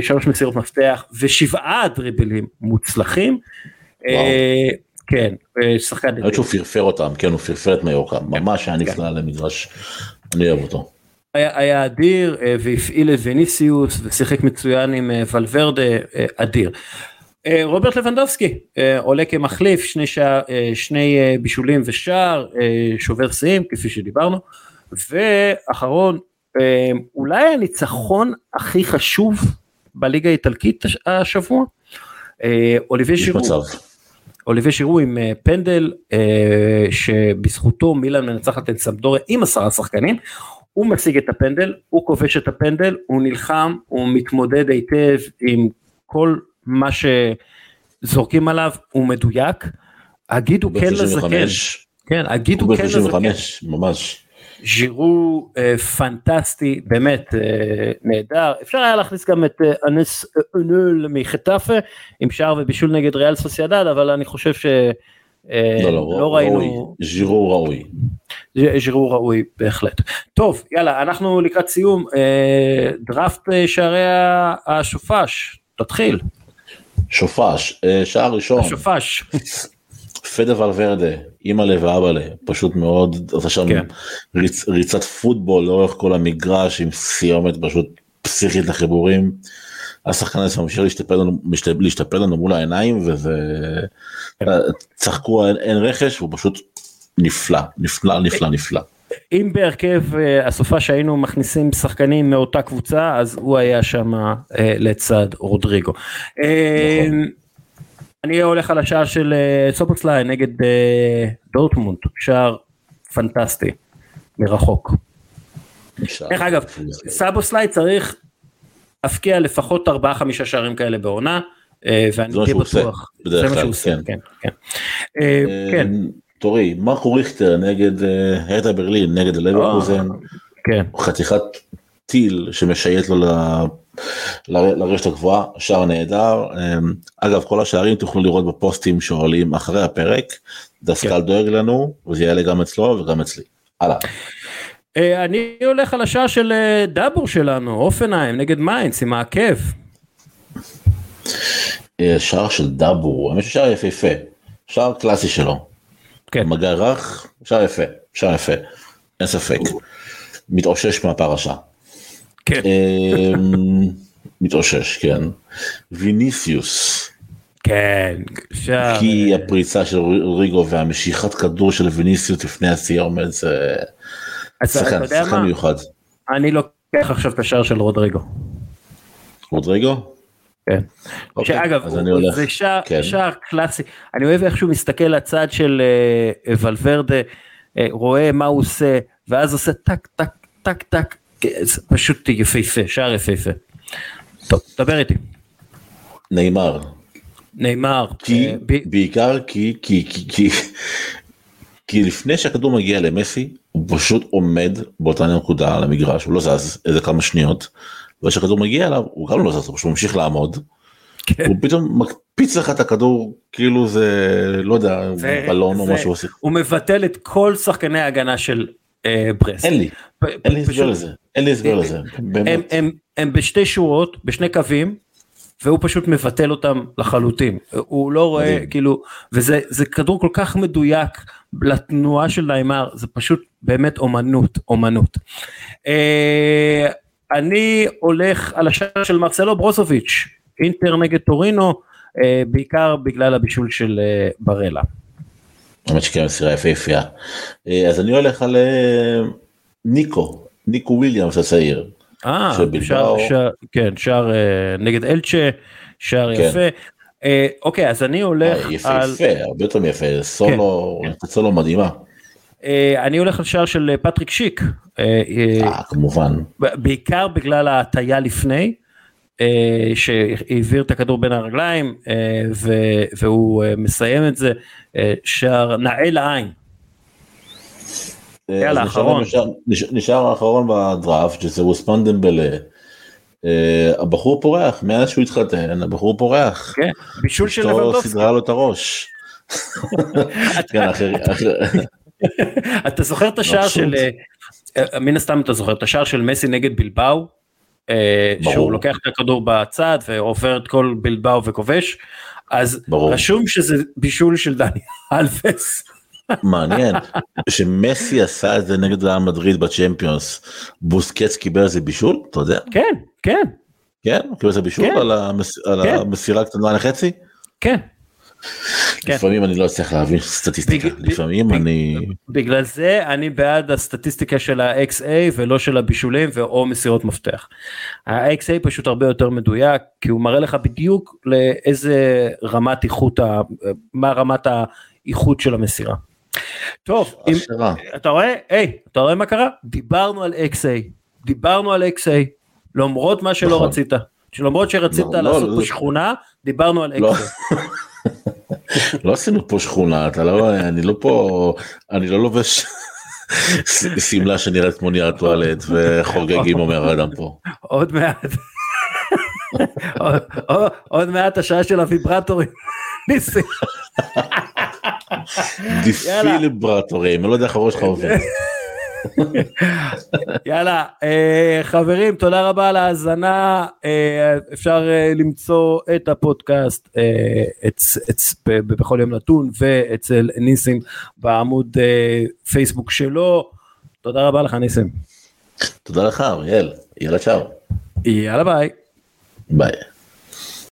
שלוש מסירות מפתח ושבעה דריבלים מוצלחים. אה, כן, שחקן אני חושב שהוא פרפר אותם, כן, הוא פרפר את מיורקה, ממש היה נפלא למגרש, אני אוהב אותו. היה, היה אדיר אה, והפעיל את וניסיוס ושיחק מצוין עם אה, ולוורדה אדיר. רוברט לבנדובסקי עולה כמחליף שני, אה, שני בישולים ושער שובר שיאים כפי שדיברנו. ואחרון אולי הניצחון הכי חשוב בליגה האיטלקית הש- השבוע? אוליבי יש שירו מצב. אוליבי שירו עם אה, פנדל אה, שבזכותו מילאן מנצחת את סמדוריה עם עשרה שחקנים. הוא משיג את הפנדל, הוא כובש את הפנדל, הוא נלחם, הוא מתמודד היטב עם כל מה שזורקים עליו, הוא מדויק. הגידו כן לזקן, 35, כן, הגידו כן לזקן. 35, ממש. ז'ירו אה, פנטסטי, באמת אה, נהדר. אפשר היה להכניס גם את אה, אנס אונול מחטאפה עם שער ובישול נגד ריאל סוסיידד, אבל אני חושב ש... אה, לא, לא, לא ראינו, ז'ירו ראוי. ז'ירו ראוי בהחלט. טוב, יאללה, אנחנו לקראת סיום, אה, דראפט אה, שערי השופש, תתחיל, שופש, אה, שער ראשון, השופש. פדה ולוורדה, אימא'לה ואבא'לה, פשוט מאוד, עשה שם כן. ריצ, ריצת פוטבול לאורך כל המגרש עם סיומת פשוט פסיכית לחיבורים. השחקן הזה ממשיך להשתפר לנו, להשתפר לנו מול העיניים וזה, כן. צחקו אין, אין רכש הוא פשוט נפלא, נפלא, נפלא, נפלא. אם בהרכב אה, הסופה שהיינו מכניסים שחקנים מאותה קבוצה אז הוא היה שם אה, לצד רודריגו. אה, נכון. אני הולך על השער של אה, סובוסלאי נגד אה, דורטמונד, שער פנטסטי מרחוק. דרך אגב, סובוסלאי צריך להבקיע לפחות 4-5 שערים כאלה בעונה, אה, ואני די בטוח, זה מה שהוא עושה, כן. כן, כן. כן, תורי, מרקו ריכטר נגד הרטה ברלין, נגד לברקוזן. חתיכת טיל שמשייט לו לרשת הגבוהה, שער נהדר. אמ, אגב, כל השערים תוכלו לראות בפוסטים שעולים אחרי הפרק. דסקל כן. דואג לנו, וזה יעלה גם אצלו וגם אצלי. הלאה. אה, אני הולך על השער של אה, דאבור שלנו, הופנהיים נגד מיינץ עם העקב. אה, שער של דאבור, האמת ששער יפהפה, שער קלאסי שלו. כן. מגע רך, שער יפה, שער יפה, אין ספק. מתאושש מהפרשה. כן. מתאושש, כן. ויניסיוס. כן, שער. כי הפריצה של ריגו והמשיכת כדור של ויניסיוס לפני השיא עומד זה... שחקן, שחקן מיוחד. אני לוקח עכשיו את השער של רודריגו. רודריגו? כן. אוקיי, שאגב, זה שער, כן. שער קלאסי, אני אוהב איך שהוא מסתכל לצד של uh, ולוורדה, uh, רואה מה הוא עושה, ואז עושה טק טק טק טק, פשוט יפהפה, שער יפהפה. טוב, דבר איתי. נאמר. נאמר. כי, uh, ב... בעיקר כי, כי, כי, כי, כי לפני שהכדור מגיע למסי, הוא פשוט עומד באותה נקודה על המגרש, הוא לא זז איזה כמה שניות, וכשהכדור מגיע אליו הוא גם לא זז, הוא פשוט ממשיך לעמוד. כן. הוא פתאום מקפיץ לך את הכדור כאילו זה לא יודע זה, בלון זה, או משהו עושה. הוא מבטל את כל שחקני ההגנה של אה, ברסט. אין לי, אין לי הסבר לזה, אין לי הסבר לזה, באמת. הם, בשתי שורות, בשני קווים, והוא פשוט מבטל אותם לחלוטין. הוא לא רואה. כאילו, וזה כדור כל כך מדויק לתנועה של נעימר, זה פשוט באמת אומנות, אומנות. אה, אני הולך על השער של מרסלו ברוסוביץ', אינטר נגד טורינו, אה, בעיקר בגלל הבישול של אה, ברלה. האמת שכן מסירה יפהפייה. אה, אז אני הולך על ניקו, ניקו וויליאמס הצעיר. אה, שער, שער, כן, שער נגד אלצ'ה, שער כן. יפה. אוקיי, אז אני הולך יפה, על... יפה, יפה, הרבה יותר יפה, סולו, כן. סולו מדהימה. אה, אני הולך על שער של אה, פטריק שיק. אה, כמובן. בעיקר בגלל ההטייה לפני, שהעביר את הכדור בין הרגליים, והוא מסיים את זה, שער נאה לעין. יאללה, אחרון. נשאר האחרון בדראפט, שזה אוסמן דמבלה. הבחור פורח, מאז שהוא התחתן, הבחור פורח. כן, בישול של לבנדובסקי. סידרה לו את הראש. כן, אתה זוכר את השער של, אה, מן הסתם אתה זוכר את השער של מסי נגד בלבאו, אה, שהוא לוקח את הכדור בצד ועובר את כל בלבאו וכובש, אז ברור. רשום שזה בישול של דני (laughs) אלפס. מעניין שמסי עשה את זה נגד ריאל מדריד בצ'מפיונס בוסקץ קיבל איזה בישול אתה יודע כן כן כן קיבל איזה בישול כן. על, המס... כן. על המסירה הקטנה לחצי כן כן. לפעמים אני לא אצליח להבין סטטיסטיקה, לפעמים אני... בגלל זה אני בעד הסטטיסטיקה של ה-XA ולא של הבישולים ואו מסירות מפתח. ה-XA פשוט הרבה יותר מדויק כי הוא מראה לך בדיוק לאיזה רמת איכות, מה רמת האיכות של המסירה. טוב, אם, אתה רואה, היי, אתה רואה מה קרה? דיברנו על XA, דיברנו על XA, למרות מה שלא נכון. רצית. שלמרות שרצית לא, לעשות לא, פה לא. שכונה, דיברנו על לא. (laughs) לא עשינו פה שכונה, אתה לא, אני לא פה, אני לא לובש (laughs) שמלה שנראית כמו נייר טואלט וחוגגים אומר אדם פה. עוד מעט. עוד מעט השעה של הוויברטורים. ניסים. (laughs) דיפיליברטורים, אני לא יודע איך הראש שלך עובד. יאללה אה, חברים תודה רבה על ההאזנה אה, אפשר אה, למצוא את הפודקאסט בכל יום נתון ואצל ניסים בעמוד פייסבוק שלו תודה רבה לך ניסים. תודה לך אריאל יאללה צ'או. יאללה ביי. ביי.